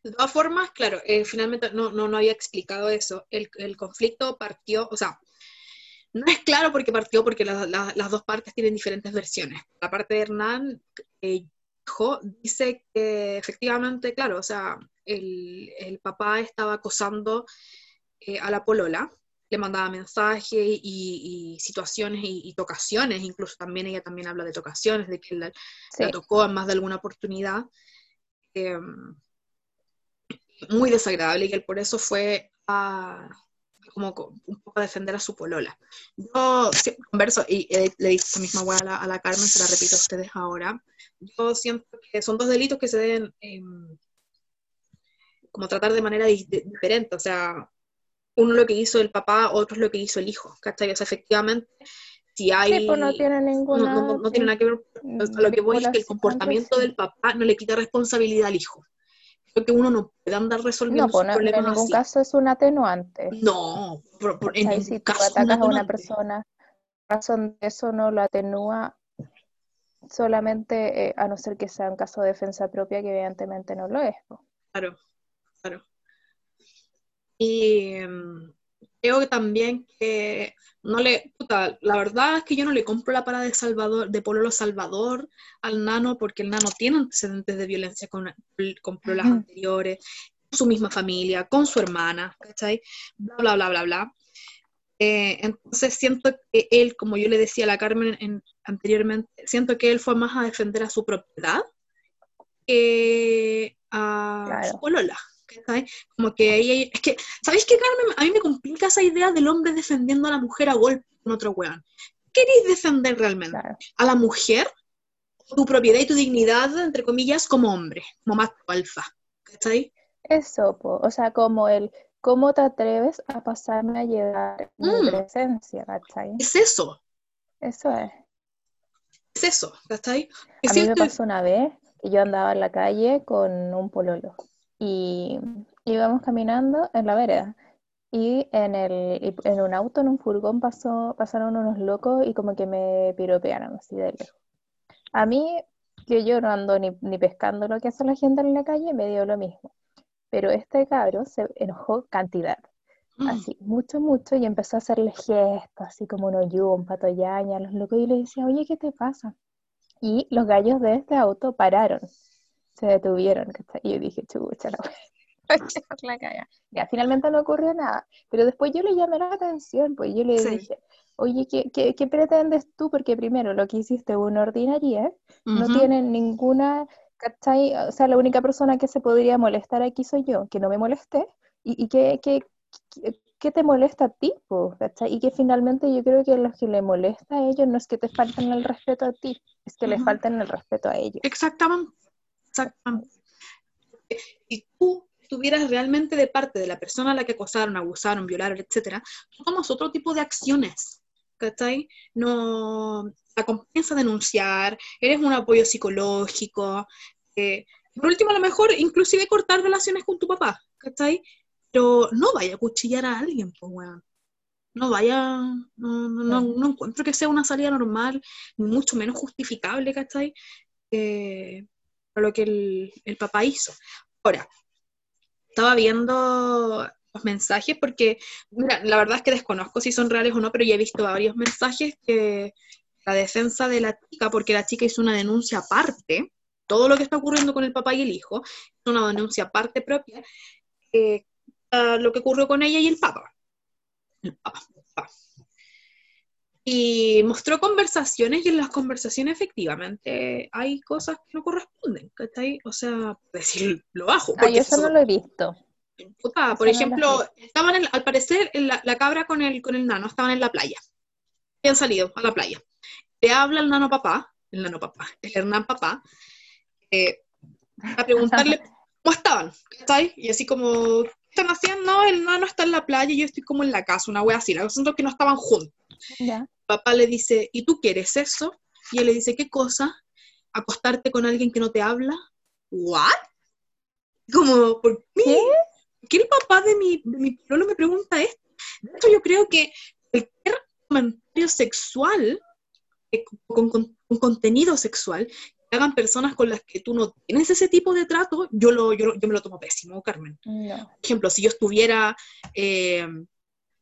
De todas formas, claro, eh, finalmente no, no, no, había explicado eso. El, el, conflicto partió, o sea, no es claro por qué partió, porque las dos partes tienen diferentes versiones. La parte de Hernán eh, dice que efectivamente, claro, o sea, el, el papá estaba acosando eh, a la polola, le mandaba mensajes y, situaciones y, tocaciones, incluso también ella también habla de tocaciones, de que la, tocó en más de alguna oportunidad. Em, muy desagradable y que él por eso fue a, como un poco a defender a su polola. Yo converso, y le dije esa misma hueá a la, a la, Carmen, se la repito a ustedes ahora, yo siento que son dos delitos que se deben em, como tratar de manera diferente, o sea, uno lo que hizo el papá, otro es lo que hizo el hijo, ¿cachai? O sea, efectivamente, si hay... pues no tiene ninguna... No, tiene nada que ver, a lo que voy es que el comportamiento del papá no le quita responsabilidad al hijo. Creo que uno no puede andar resolviendo no, pues no, en ningún caso es un atenuante. No, por, por, en ningún si caso tú atacas a una persona, razón de eso no lo atenúa solamente, eh, a no ser que sea un caso de defensa propia, que evidentemente no lo es. Claro, claro. Y em, creo que también que no le, puta, la verdad es que yo no le compro la parada de Salvador, de Pololo Salvador al nano, porque el nano tiene antecedentes de violencia con, con pololas anteriores, con su misma familia, con su hermana, ¿cachai? Bla, bla, bla, bla, bla. Eh, entonces siento que él, como yo le decía a la Carmen anteriormente, siento que él fue más a defender a su propiedad que a su polola. Como que ella, es que, ¿sabéis qué, Carmen? A mí me complica esa idea del hombre defendiendo a la mujer a golpe con otro weón. ¿Queréis defender realmente? ¿A la mujer? Tu propiedad y tu dignidad, entre comillas, como hombre, como macho alfa. ¿Cachai? Eso, o sea, como el, ¿cómo te atreves a pasarme a llegar mi mm. presencia? ¿cachai? Es eso. Eso es. Es eso, ¿cachai? a mí me pasó una vez que yo andaba en la calle con un pololo y íbamos caminando en la vereda. Y en, el, en un auto, en un furgón, pasó, pasaron unos locos y como que me piropearon así de lejos. A mí, que yo no ando ni, ni pescando lo que hace la gente en la calle, me dio lo mismo. Pero este cabro se enojó cantidad. Mm. Así, mucho, mucho, y empezó a hacerle gestos, así como un hoyo, un patoyaña a los locos, y le decía, oye, ¿qué te pasa? Y los gallos de este auto pararon se detuvieron, Y yo dije, chucha, la Ya, finalmente no ocurrió nada, pero después yo le llamé la atención, pues yo le dije, oye, ¿qué, ¿qué, pretendes tú? Porque primero lo que hiciste una ordinaria, no tiene ninguna, ¿cachai? O sea, la única persona que se podría molestar aquí soy yo, que no me molesté, y, y que, que, ¿qué te molesta a ti? ¿cachai? Y que finalmente yo creo que lo que le molesta a ellos no es que te falten el respeto a ti, es que le falten el respeto a ellos. Exactamente. Exactamente. Si tú estuvieras realmente de parte de la persona a la que acosaron, abusaron, violaron, etcétera, tú tomas otro tipo de acciones. ¿Cachai? No acompañas a denunciar, eres un apoyo psicológico. Eh, por último, a lo mejor, inclusive cortar relaciones con tu papá, ¿cachai? Pero no vaya a cuchillar a alguien, pues, weón. No vaya, no, no, no, encuentro que sea una salida normal, mucho menos justificable, ¿cachai? Eh, lo que el, papá hizo. Ahora, estaba viendo los mensajes porque, mira, la verdad es que desconozco si son reales o no, pero ya he visto varios mensajes que la defensa de la chica, porque la chica hizo una denuncia aparte, todo lo que está ocurriendo con el papá y el hijo, es una denuncia aparte propia, eh, lo que ocurrió con ella y el papá. El papá, Y mostró conversaciones y en las conversaciones efectivamente hay cosas que no corresponden, ¿cachai? O sea, decir lo bajo. Ay, eso no lo he visto. Puta, por ejemplo, estaban en- al parecer en la, la cabra con el, con el nano, estaban en la playa. Habían salido a la playa. Le habla el nano papá, el nano papá, el Hernán papá, eh, a preguntarle cómo estaban, ¿cachai? Y así como, ¿qué están haciendo? El nano está en la playa y yo estoy como en la casa, una wea así. La cosa es que no estaban juntos. Ya. Papá le dice, ¿y tú quieres eso? Y él le dice, ¿qué cosa? ¿Acostarte con alguien que no te habla? ¿What? Como, ¿por qué? ¿Qué? ¿Por qué el papá de mi, de mi pololo me pregunta esto? De hecho, yo creo que cualquier comentario sexual, eh, con, con- con contenido sexual, que hagan personas con las que tú no tienes ese tipo de trato, yo, lo, yo, yo me lo tomo pésimo, Carmen. No. Por ejemplo, si yo estuviera, eh,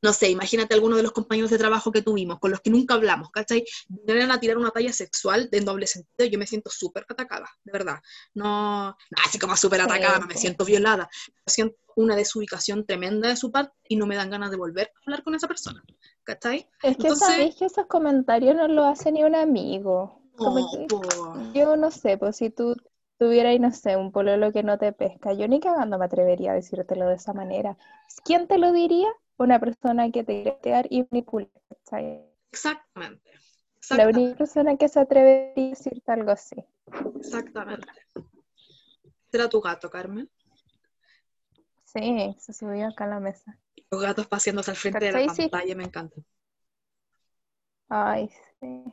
no sé, imagínate alguno de los compañeros de trabajo que tuvimos, con los que nunca hablamos, ¿cachai? Vinieran a tirar una talla sexual de doble sentido, yo me siento súper atacada, de verdad. No, no, así como súper atacada, no me Sí. siento violada. Siento una desubicación tremenda de su parte y no me dan ganas de volver a hablar con esa persona, ¿cachai? Es que Entonces- sabéis que esos comentarios no lo hace ni un amigo. Como No, que- po. yo no sé, pues si tú tuvieras, no sé, un pololo que no te pesca, yo ni cagando me atrevería a decírtelo de esa manera. ¿Quién te lo diría? Una persona que te quiere tear y manipular. Exactamente. La única persona que se atrevería a decirte algo así. exactamente. ¿Será tu gato, Carmen? Sí, se subió acá a la mesa. Los gatos paseándose al frente de la pantalla me encantan. Ay, sí.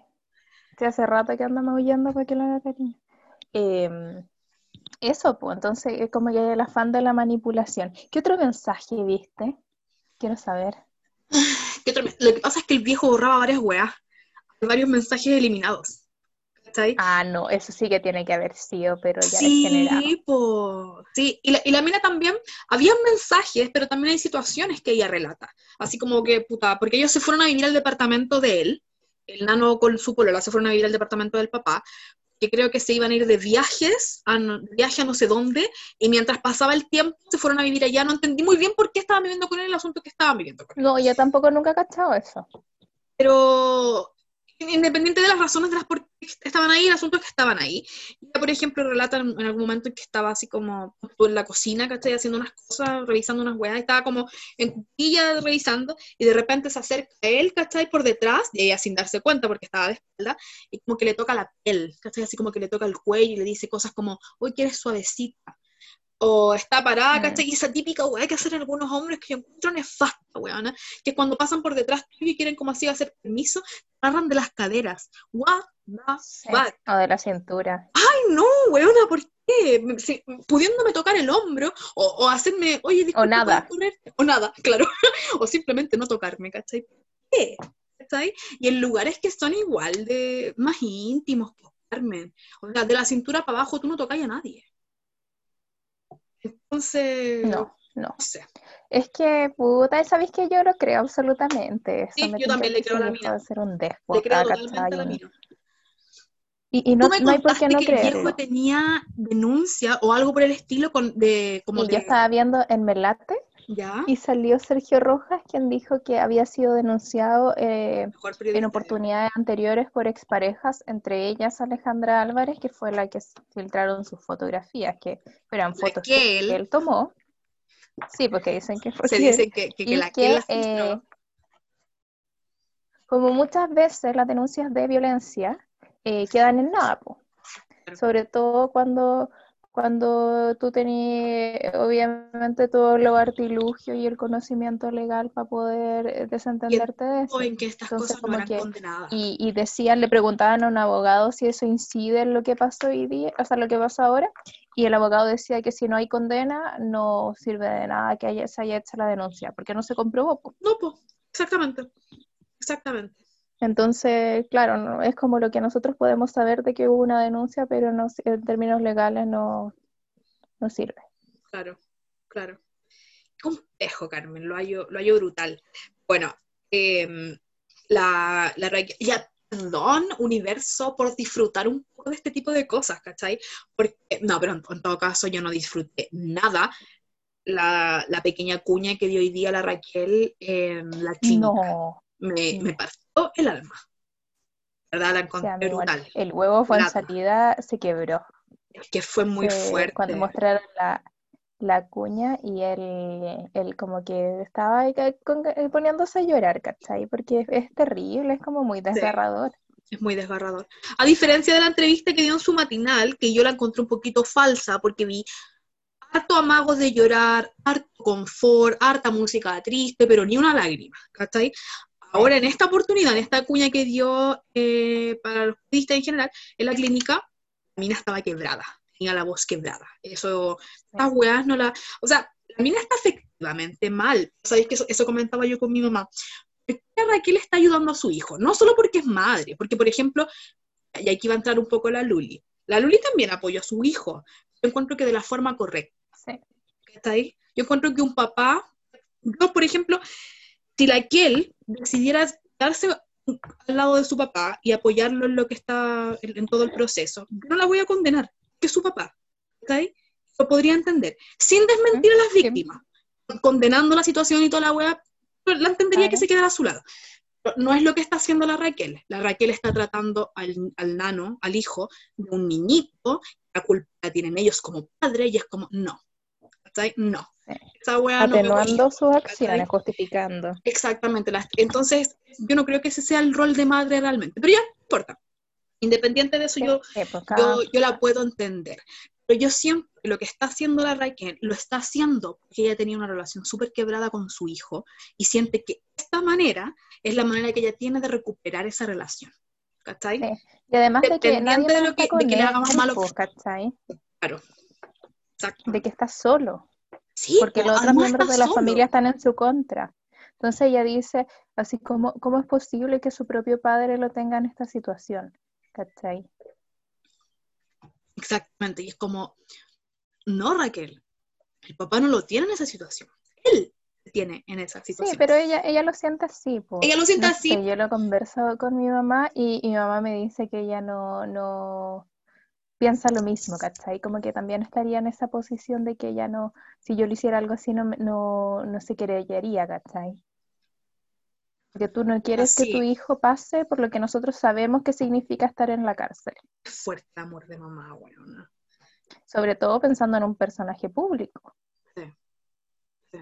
Sí, hace rato que anda maullando para que le haga cariño. Em, eso, pues, entonces es como que el afán de la manipulación. ¿Qué otro mensaje viste? Quiero saber. ¿Qué otro me- Lo que pasa es que el viejo borraba varias weas, varios mensajes eliminados. ¿Cachai? Ah, no, eso sí que tiene que haber sido, pero ya. Sí, po. Sí, y la, y la mina también, había mensajes, pero también hay situaciones que ella relata. Así como que, puta, porque ellos se fueron a vivir al departamento de él, el nano con su polola se fueron a vivir al departamento del papá, que creo que se iban a ir de viajes, a no, viaje a no sé dónde, y mientras pasaba el tiempo se fueron a vivir allá. No entendí muy bien por qué estaban viviendo con él el asunto que estaban viviendo con él. No, yo tampoco nunca he cachado eso. pero independiente de las razones de las por qué estaban ahí, el asunto es que estaban ahí. Ella, por ejemplo, relata en, algún momento en que estaba así como en la cocina, ¿cachai? Haciendo unas cosas, revisando unas weas, estaba como en cuquilla revisando, y de repente se acerca a él, ¿cachai? Por detrás, y ella sin darse cuenta porque estaba de espalda, y como que le toca la piel, ¿cachai? Así como que le toca el cuello y le dice cosas como, hoy quieres suavecita. O está parada, Mm. ¿cachai? Y esa típica weá que hacen algunos hombres que yo encuentro nefasta, weona, que cuando pasan por detrás tuyo y quieren como así hacer permiso, agarran de las caderas. What the Sí. fuck? O de la cintura. Ay, no, weona, ¿por qué? Si- pudiéndome tocar el hombro o, o hacerme, oye, disculpa, nada. ¿puedes correr? O nada, claro. o simplemente no tocarme, ¿cachai? ¿Por qué? ¿Cachai? Y en lugares que son igual de más íntimos, Carmen. O sea, de la cintura para abajo tú no tocas a nadie. Entonces, No, no. no sé. Es que, puta, ¿sabéis que yo lo creo absolutamente? Eso Sí, yo también le creo a la mina. ser un Le creo totalmente a la mina. Y, y no, me no hay por qué no que el viejo tenía denuncia o algo por el estilo con, de como Y de, yo estaba viendo en Melate ya y salió Sergio Rojas, quien dijo que había sido denunciado eh, en oportunidades anteriores por exparejas, entre ellas Alejandra Álvarez, que fue la que filtraron sus fotografías, que eran fotos que que él- tomó. Sí, porque dicen que fue se dice que, que, que la que que, la filtró. eh, como muchas veces las denuncias de violencia eh, quedan en nada, po. Sobre todo cuando, cuando tú tenías obviamente todo el artilugio y el conocimiento legal para poder eh, desentenderte de eso. o en que estas Entonces, cosas no eran que- condenadas. Y, y decían, le preguntaban a un abogado si eso incide en lo que pasó hoy día, o sea, lo que pasó ahora, y el abogado decía que si no hay condena, no sirve de nada que haya, se haya hecho la denuncia, porque no se comprobó. po. No, pues, exactamente. Exactamente. Entonces, claro, no, es como lo que nosotros podemos saber de que hubo una denuncia, pero no, en términos legales no, no sirve. Claro, claro. Complejo, Carmen, lo hallo, lo hallo brutal. Bueno, em, la, la Raquel- ya, perdón, universo, por disfrutar un poco de este tipo de cosas, ¿cachai? Porque, no, pero en, en todo caso yo no disfruté nada la, la pequeña cuña que dio hoy día la Raquel en la. No, me, no. me partió el alma. ¿Verdad? La encontré brutal. El huevo fue en salida, se quebró. Es que fue muy fuerte. Cuando mostraron la, la cuña y él, él como que estaba ahí poniéndose a llorar, ¿cachai? Porque es, terrible, es como muy desgarrador. es muy desgarrador. A diferencia de la entrevista que dio en su matinal, que yo la encontré un poquito falsa porque vi harto amagos de llorar, harto confort, harta música triste, pero ni una lágrima, ¿cachai? Ahora en esta oportunidad, en esta cuña que dio eh, para los periodistas en general, en la clínica, la mina estaba quebrada, tenía la voz quebrada. Eso, estas weas no la... O sea, la mina está efectivamente mal. ¿Sabéis que eso, comentaba yo con mi mamá? ¿Por qué Raquel está ayudando a su hijo? No solo porque es madre, porque por ejemplo, y aquí va a entrar un poco la Luli. La Luli también apoyó a su hijo. Yo encuentro que de la forma correcta. Sí. ¿Está ahí? Yo encuentro que un papá, yo por ejemplo, si la Raquel decidiera darse al lado de su papá y apoyarlo en lo que está, en, todo el proceso, no la voy a condenar, que es su papá, ¿okay? Lo podría entender, sin desmentir a las víctimas, condenando la situación y toda la weá, la entendería que se quedara a su lado. no es lo que está haciendo la Raquel. La Raquel está tratando al, al nano, al hijo, de un niñito, la culpa la tienen ellos como padre y es como, no, no. Atenuando sus acciones, justificando. Exactamente. entonces, yo no creo que ese sea el rol de madre realmente. Pero ya, no importa. Independiente de eso, yo, pues, yo, la puedo entender. Pero yo siempre, lo que está haciendo la Raquel, lo está haciendo porque ella tenía una relación súper quebrada con su hijo y siente que esta manera es la manera que ella tiene de recuperar esa relación. ¿Cachai? Y además de que nadie de lo que, de que le haga malo. ¿cachai? Claro. De que está solo. Sí, porque los otros miembros de la familia están en su contra. Entonces ella dice, así como, ¿cómo es posible que su propio padre lo tenga en esta situación? ¿Cachai? Exactamente, y es como, no Raquel, el papá no lo tiene en esa situación, él tiene en esa situación. Sí, pero ella, ella lo siente así. Ella lo siente así. yo lo converso con mi mamá y, y mi mamá me dice que ella no, no, piensa lo mismo, ¿cachai? Como que también estaría en esa posición de que ella no, si yo le hiciera algo así, no, no, no se querellaría, ¿cachai? Porque tú no quieres que tu hijo pase por lo que nosotros sabemos que significa estar en la cárcel. Fuerte amor de mamá, bueno. Sobre todo pensando en un personaje público. Sí. sí.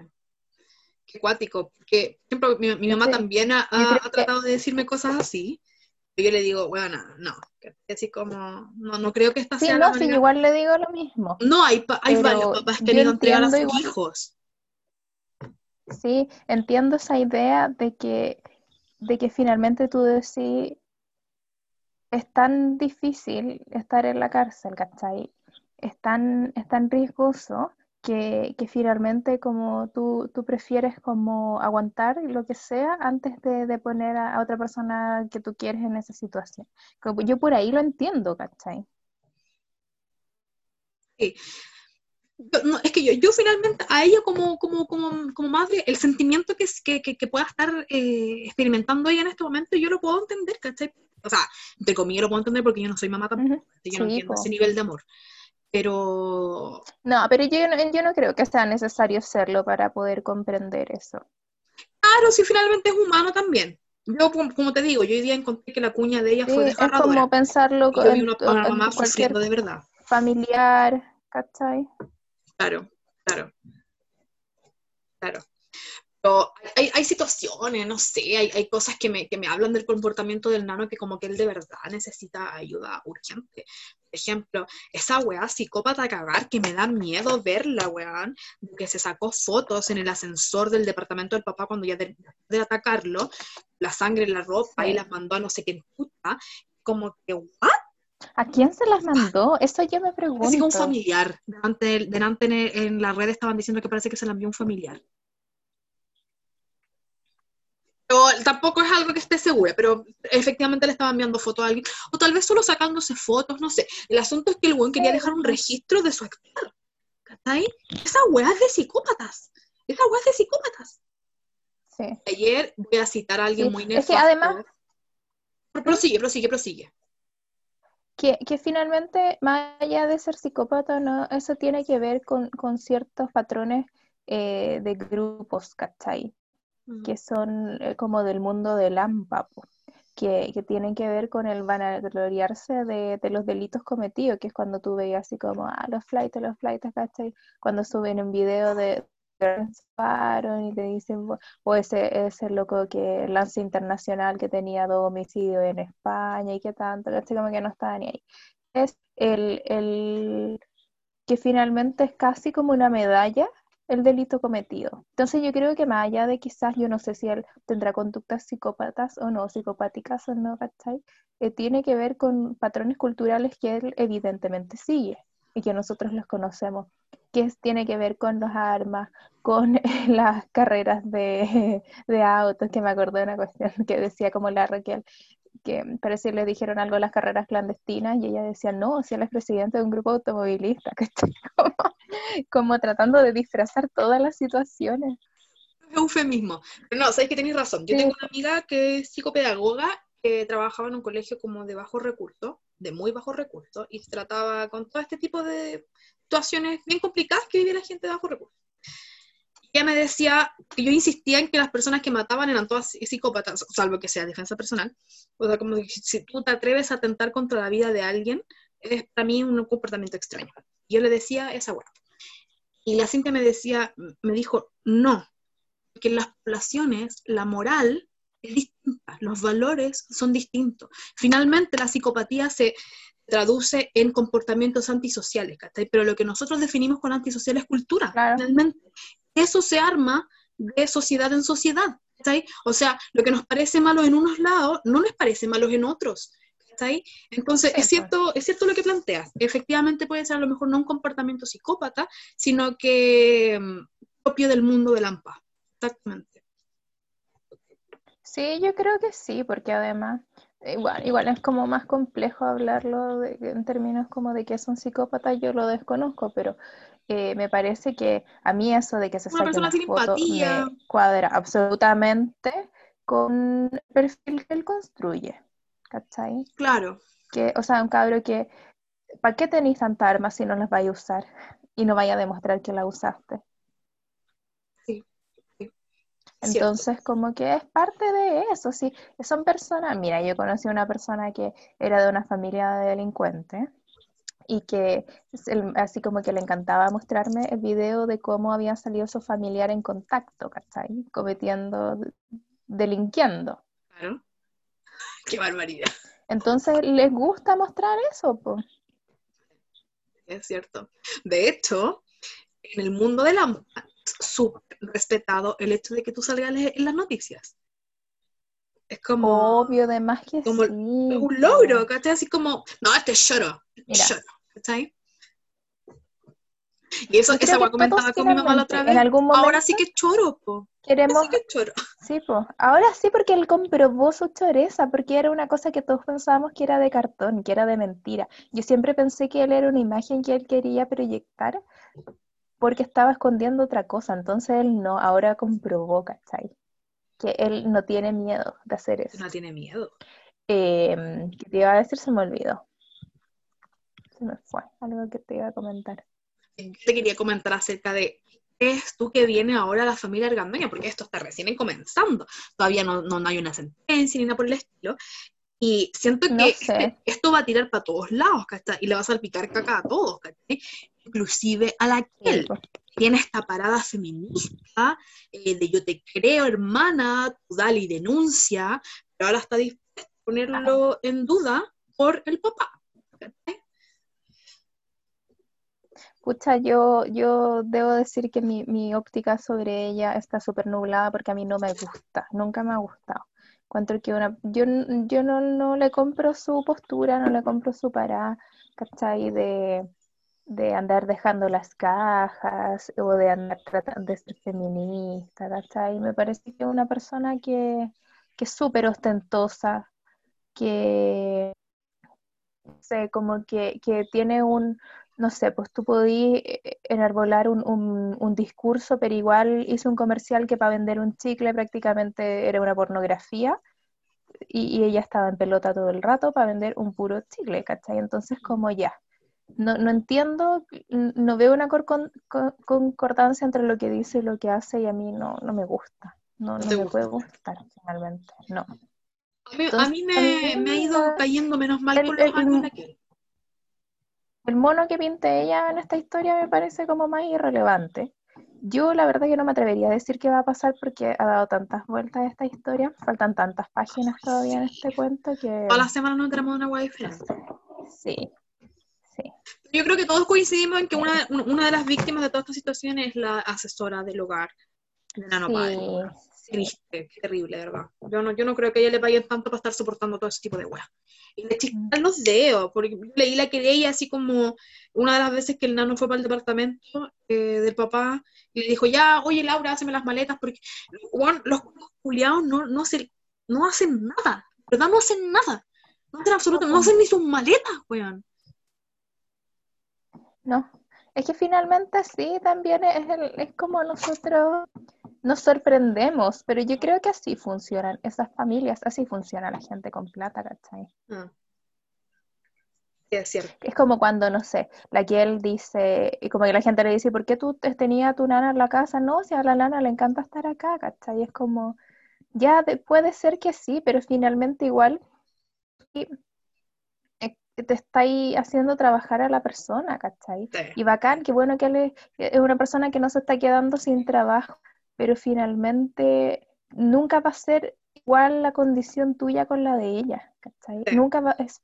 Qué cuático. Porque, por ejemplo, mi, mamá también ha, tratado de decirme cosas así yo le digo, bueno, no, así como, no, no creo que esta sí, no, sí, igual le digo lo mismo. No, hay, hay varios papás que a entregar a sus hijos. Sí, entiendo esa idea de que, de que finalmente tú decís, es tan difícil estar en la cárcel, ¿cachai? Es tan, es tan riesgoso que, finalmente como tú, tú, prefieres como aguantar lo que sea antes de, poner a, otra persona que tú quieres en esa situación. Como, yo por ahí lo entiendo, ¿cachai? Sí. No, es que yo, yo finalmente a ella como, como, como, como madre, el sentimiento que, que, que, pueda estar eh, experimentando ella en este momento, yo lo puedo entender, ¿cachai? O sea, entre comillas lo puedo entender porque yo no soy mamá tampoco, yo no entiendo ese nivel de amor pero... No, pero yo, yo no creo que sea necesario serlo para poder comprender eso. Claro, si finalmente es humano también. Yo, como te digo, yo hoy día encontré que la cuña de ella fue desgarradora. Es como pensarlo con una, mamá de verdad. familiar, ¿cachai? Claro, claro. Claro. Pero hay, hay situaciones, no sé, hay, hay cosas que me, que me hablan del comportamiento del nano que como que él de verdad necesita ayuda urgente ejemplo, esa weá psicópata a cagar que me da miedo verla, weón, que se sacó fotos en el ascensor del departamento del papá cuando ya de, atacarlo, la sangre en la ropa y las mandó a no sé qué puta, como que, ¿what? ¿A quién se las mandó? Eso yo me pregunto. Es un familiar. Delante, delante en, en, la red estaban diciendo que parece que se la envió un familiar. Pero tampoco es algo que esté segura, pero efectivamente le estaba enviando fotos a alguien, o tal vez solo sacándose fotos, no sé. El asunto es que el buen quería dejar un registro de su actor. ¿Cachai? Esa weá es de psicópatas. Esa weá es de psicópatas. Sí. Ayer voy a citar a alguien muy nefasto. Es que además... Prosigue, prosigue, prosigue. Que, que, finalmente, más allá de ser psicópata, no, eso tiene que ver con, con ciertos patrones eh, de grupos, ¿cachai? Que son eh, como del mundo del AMPA. que, que tienen que ver con el vanagloriarse de, de los delitos cometidos, que es cuando tú veías así como, ah, los flights, los flights, ¿cachai? Cuando suben un video de y te dicen, o ese, ese loco que lance internacional que tenía dos homicidios en España y que tanto, ¿cachai? Como que no estaba ni ahí. Es el, el que finalmente es casi como una medalla el delito cometido. Entonces yo creo que más allá de quizás, yo no sé si él tendrá conductas psicópatas o no, psicopáticas o no, ¿cachai? Eh, tiene que ver con patrones culturales que él evidentemente sigue y que nosotros los conocemos, que tiene que ver con las armas, con las carreras de, de autos, que me acordé de una cuestión que decía como la Raquel, que parece que le dijeron algo a las carreras clandestinas y ella decía, no, si él es presidente de un grupo automovilista, que como, como tratando de disfrazar todas las situaciones. Es eufemismo. Pero no, sabes que tenéis razón. Yo tengo una amiga que es psicopedagoga que trabajaba en un colegio como de bajo recurso, de muy bajo recurso, y trataba con todo este tipo de situaciones bien complicadas que vive la gente de bajo recurso ella me decía, que yo insistía en que las personas que mataban eran todas psicópatas, salvo que sea defensa personal. O sea, como si tú te atreves a atentar contra la vida de alguien, es para mí un comportamiento extraño. Yo le decía esa hueá. Y la Cintia me decía, me dijo, no, que en las poblaciones la moral es distinta, los valores son distintos. Finalmente la psicopatía se traduce en comportamientos antisociales, pero lo que nosotros definimos con antisocial es cultura, finalmente eso se arma de sociedad en sociedad. O sea, lo que nos parece malo en unos lados no nos parece malo en otros. Entonces, es cierto, es cierto lo que planteas. Efectivamente puede ser a lo mejor no un comportamiento psicópata, sino que mm, propio del mundo del AMPA. Exactamente. Sí, yo creo que sí, porque además, igual, igual es como más complejo hablarlo en términos como de que es un psicópata, yo lo desconozco, pero eh, me parece que a mí eso de que se saque una foto me cuadra absolutamente con el perfil que él construye, ¿cachai? Claro. Que, o sea, un cabro que, ¿para qué tenéis tanta armas si no las vais a usar? Y no vaya a demostrar que la usaste. Sí. Entonces, como que es parte de eso, sí. Son personas, mira, yo conocí a una persona que era de una familia de delincuentes y que así como que le encantaba mostrarme el video de cómo había salido su familiar en contacto, ¿cachai? Cometiendo, delinquiendo. Claro. Qué barbaridad. Entonces, ¿les gusta mostrar eso? Po? Es cierto. De hecho, en el mundo de la súper respetado el hecho de que tú salgas en las noticias. Es como. Obvio, además que como un logro, ¿cachai? Así como, no, este es lloro. Lloro. ¿Cachai? Y eso, que esa comentaba con mi mamá la otra vez. Ahora sí que es choro, po. Queremos... Sí que es choro. Sí, po. Ahora sí, porque él comprobó su choreza, porque era una cosa que todos pensábamos que era de cartón, que era de mentira. Yo siempre pensé que él era una imagen que él quería proyectar, porque estaba escondiendo otra cosa. Entonces él no, ahora comprobó, ¿cachai? Que él no tiene miedo de hacer eso. No tiene miedo. Eh, ¿Qué te iba a decir? Se me olvidó. Se me fue, algo que te iba a comentar. Te quería comentar acerca de es tú que viene ahora la familia argandoña, porque esto está recién comenzando, todavía no, no, hay una sentencia ni nada por el estilo, y siento que este, esto va a tirar para todos lados, Y le va a salpicar caca a todos, Inclusive a la que tiene esta parada feminista eh, de yo te creo, hermana, tú dale y denuncia, pero ahora está dispuesto a ponerlo en duda por el papá. Pucha, yo, yo debo decir que mi, mi óptica sobre ella está súper nublada porque a mí no me gusta, nunca me ha gustado. Encuentro que una, yo, yo no, no le compro su postura, no le compro su parada, ¿cachai? De, de andar dejando las cajas o de andar tratando de ser feminista, ¿cachai? Me parece que una persona que, que es súper ostentosa, que, sé, como que, que tiene un, no sé, pues tú podías eh, enarbolar un, un, discurso, pero igual hizo un comercial que para vender un chicle prácticamente era una pornografía y, ella estaba en pelota todo el rato para vender un puro chicle, ¿cachai? Entonces como ya, no, no entiendo, no veo una concordancia entre lo que dice y lo que hace y a mí no, no me gusta, no, no me puede gustar finalmente, no. A mí, me, me, ha ido cayendo menos mal con los años el, el mono que pinte ella en esta historia me parece como más irrelevante. Yo la verdad que no me atrevería a decir qué va a pasar porque ha dado tantas vueltas a esta historia, faltan tantas páginas todavía en este cuento que... Toda la semana nos entramos en una diferente. Sí, sí. Yo creo que todos coincidimos en que una, una de las víctimas de toda esta situación es la asesora del hogar de Nano sí, triste, terrible, verdad. Yo no, yo no creo que a ella le paguen tanto para estar soportando todo ese tipo de weas. Y le chispan los dedos, porque leí la querella así como una de las veces que el nano fue para el departamento eh, del papá y le dijo, ya, oye Laura, hazme las maletas, porque los culiados no, no, hacen, no hacen nada, ¿verdad? No hacen nada. No hacen absolutamente, no hacen ni sus maletas, weón. No, es que finalmente sí, también es, es como nosotros nos sorprendemos, pero yo creo que así funcionan esas familias, así funciona la gente con plata, ¿cachai? Ah. Sí, es cierto. Es como cuando, no sé, la que él dice, y como que la gente le dice, ¿por qué tú tenías a tu nana en la casa? No, si a la nana le encanta estar acá, ¿cachai? Es como, ya puede ser que sí, pero finalmente igual y, te está ahí haciendo trabajar a la persona, ¿cachai? Y bacán, qué bueno que él es una persona que no se está quedando sin trabajo pero finalmente nunca va a ser igual la condición tuya con la de ella, ¿cachai? Nunca va, es,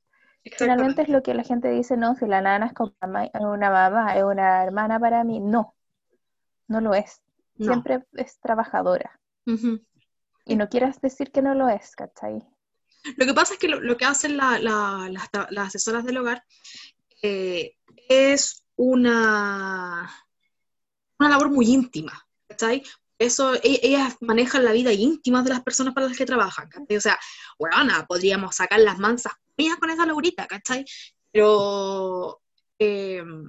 finalmente es lo que la gente dice, no, si la nana es como una mamá, es una hermana para mí, no, no lo es, siempre es trabajadora. Y no quieras decir que no lo es, ¿cachai? Lo que pasa es que lo, que hacen las, asesoras del hogar eh, es una, una labor muy íntima, ¿cachai? eso, e, ellas manejan la vida íntima de las personas para las que trabajan, ¿cachai? O sea, bueno, podríamos sacar las mansas mías con esa Laurita, ¿cachai? Pero em,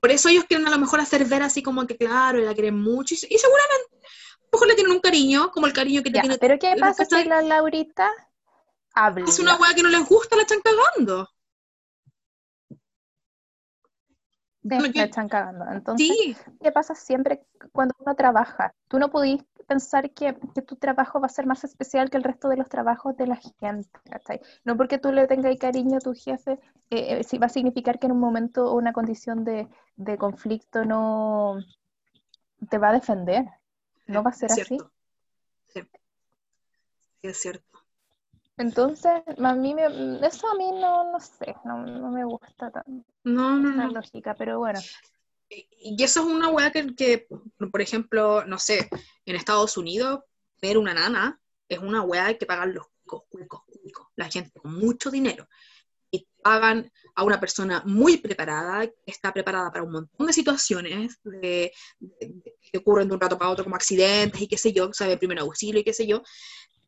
por eso ellos quieren a lo mejor hacer ver así como que, claro, la quieren mucho, y, seguramente a lo mejor le tienen un cariño, como el cariño que te tiene. Pero ¿qué pasa si la Laurita habla? Es una weá que no les gusta, la están cagando. me están cagando. Entonces, ¿qué pasa siempre cuando uno trabaja? Tú no pudiste pensar que, tu trabajo va a ser más especial que el resto de los trabajos de la gente, No porque tú le tengas cariño a tu jefe, eh, eh va a significar que en un momento o una condición de, conflicto no te va a defender. No va a ser así. Sí. sí, es cierto. Entonces, a mí me, eso a mí no, no sé, no, me gusta tanto. No, no, no. lógica, pero bueno. Y eso es una weá que, por ejemplo, no sé, en Estados Unidos, tener una nana es una weá que pagan los cuicos, cuicos, cuicos, la gente con mucho dinero. Y pagan a una persona muy preparada, que está preparada para un montón de situaciones que ocurren de un rato para otro, como accidentes y qué sé yo, sabe primer auxilio y qué sé yo.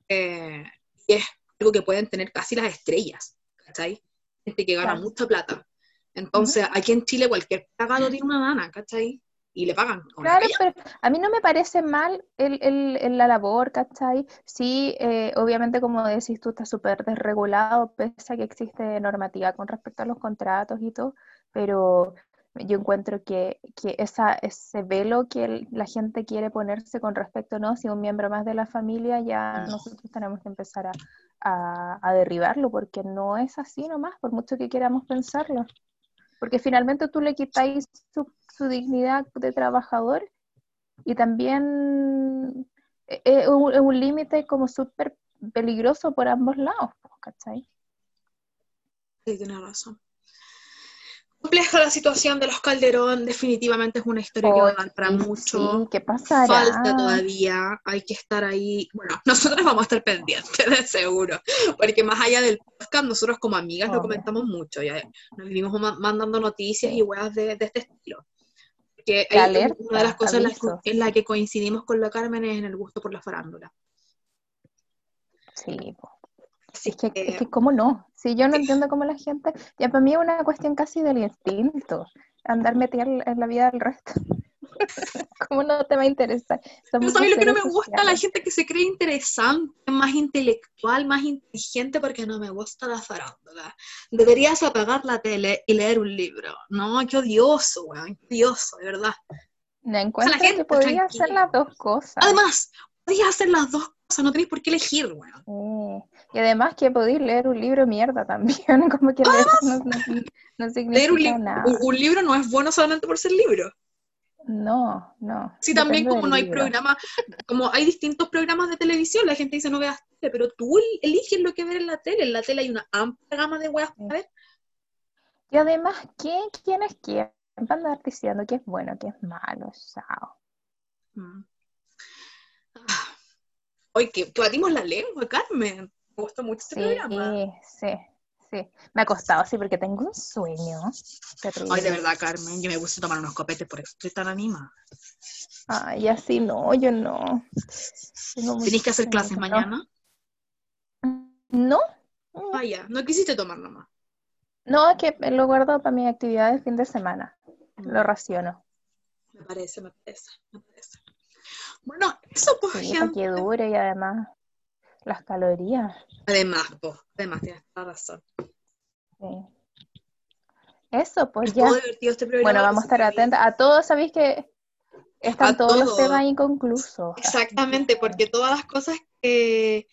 Eh, y es algo que pueden tener casi las estrellas, ¿cachai? Gente que gana mucha plata. Entonces, aquí en Chile cualquier pagado tiene una dana, ¿cachai? Y le pagan. Claro, pero a mí no me parece mal el, el, la labor, ¿cachai? Sí, eh, obviamente, como decís tú, está súper desregulado, pese a que existe normativa con respecto a los contratos y todo, pero yo encuentro que, que esa, ese velo que la gente quiere ponerse con respecto, ¿no? Si un miembro más de la familia, ya nosotros tenemos que empezar a, a, derribarlo, porque no es así nomás, por mucho que queramos pensarlo. Porque finalmente tú le quitáis su, su dignidad de trabajador y también es e, un, un límite como súper peligroso por ambos lados, ¿cachai? Sí, tienes razón compleja la situación de los Calderón, definitivamente es una historia que va a dar para mucho. ¿qué pasará? Falta todavía, hay que estar ahí. Bueno, nosotros vamos a estar pendientes, de seguro, porque más allá del podcast, nosotros como amigas lo comentamos mucho, ya nos vivimos mandando noticias y weas de, este estilo. Que una de las cosas en la, que coincidimos con la Carmen es en el gusto por la farándula. Sí, pues es que, es que, ¿cómo no? Si yo no entiendo cómo la gente, ya para mí es una cuestión casi del instinto, andar metida en la vida del resto. ¿Cómo no te va a interesar? Somos lo que no me gusta? La gente que se cree interesante, más intelectual, más inteligente, porque no me gusta la farándula. Deberías apagar la tele y leer un libro. No, qué odioso, weón, qué odioso, de verdad. Me encuentro que podría hacer las dos cosas. Además, podría hacer las dos no tenéis por qué elegir, weón. Sí. Y además que podéis leer un libro mierda también, como que leer no, no- no significa Leer un, li- nada. un- un libro no es bueno solamente por ser libro. No, no. Sí, también como no hay libro. programas, como hay distintos programas de televisión, la gente dice no veas tele, pero tú eliges lo que ver en la tele. En la tele hay una amplia gama de weas para ver. Y además, ¿quién, quién es quién? Van a andar diciendo que es bueno, que es malo, chao. Mm. Oye, que, que batimos la lengua, Carmen. Me gustó mucho este Sí, programa. sí, sí. Me ha costado, sí, porque tengo un sueño. terrible. Ay, de verdad, Carmen, yo me puse a tomar unos copetes, por eso estoy tan animada. Ay, así no, yo no. ¿Tenés que hacer clases no. mañana? No, Ah, ya, no quisiste tomar nomás. no, es que lo guardo para mis actividades de fin de semana. Lo raciono. Me parece, me parece, me parece. Bueno, eso pues, Sí, gente. que dure y además las calorías. Además, pues, además, tienes toda la razón. sí. Eso, pues Estuvo ya. divertido este. Bueno, vamos a estar atentas. A todos, sabéis que están A todos los temas inconclusos. Exactamente, que- porque todas las cosas que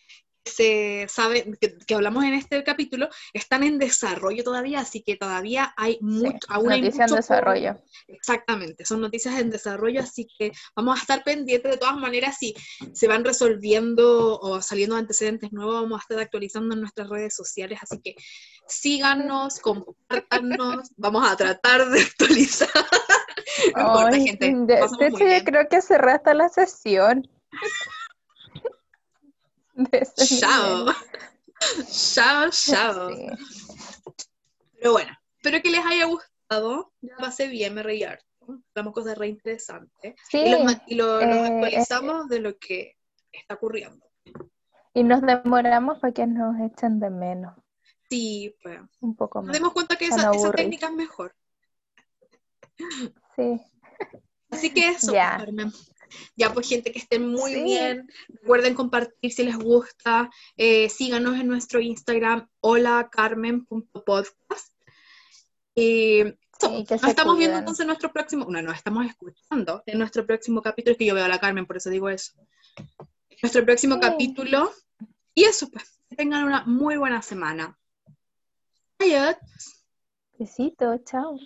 se saben, que, que hablamos en este capítulo, están en desarrollo todavía, así que todavía hay Sí, mucho, aún hay en mucho por- desarrollo. Exactamente, son noticias en desarrollo, así que vamos a estar pendientes de todas maneras si se van resolviendo o saliendo antecedentes nuevos, vamos a estar actualizando en nuestras redes sociales, así que síganos, compártanos, vamos a tratar de actualizar. No importa, Ay, gente. de, hecho, yo creo que cerré hasta la sesión. De ese Chao. nivel. Chao, chao. Sí. Pero bueno, espero que les haya gustado. Ya pasé bien, me reí harto. Hablamos cosas re interesantes. Sí, y los, ma- y lo- los eh, actualizamos de lo que está ocurriendo. y nos demoramos para que nos echen de menos Sí, pues. un poco Nos más. dimos cuenta que esa, esa técnica es mejor. Sí. Así que eso, Carmen. Ya, pues, gente, que estén muy Sí. bien. Recuerden compartir si les gusta. Eh, síganos en nuestro Instagram, hola carmen.podcast. Y que nos estamos viendo entonces en nuestro próximo, no, nos estamos escuchando en nuestro próximo capítulo, es que yo veo a la Carmen, por eso digo eso. Nuestro próximo Sí. capítulo. Y eso, pues, que tengan una muy buena semana. Adiós. Besito, chao.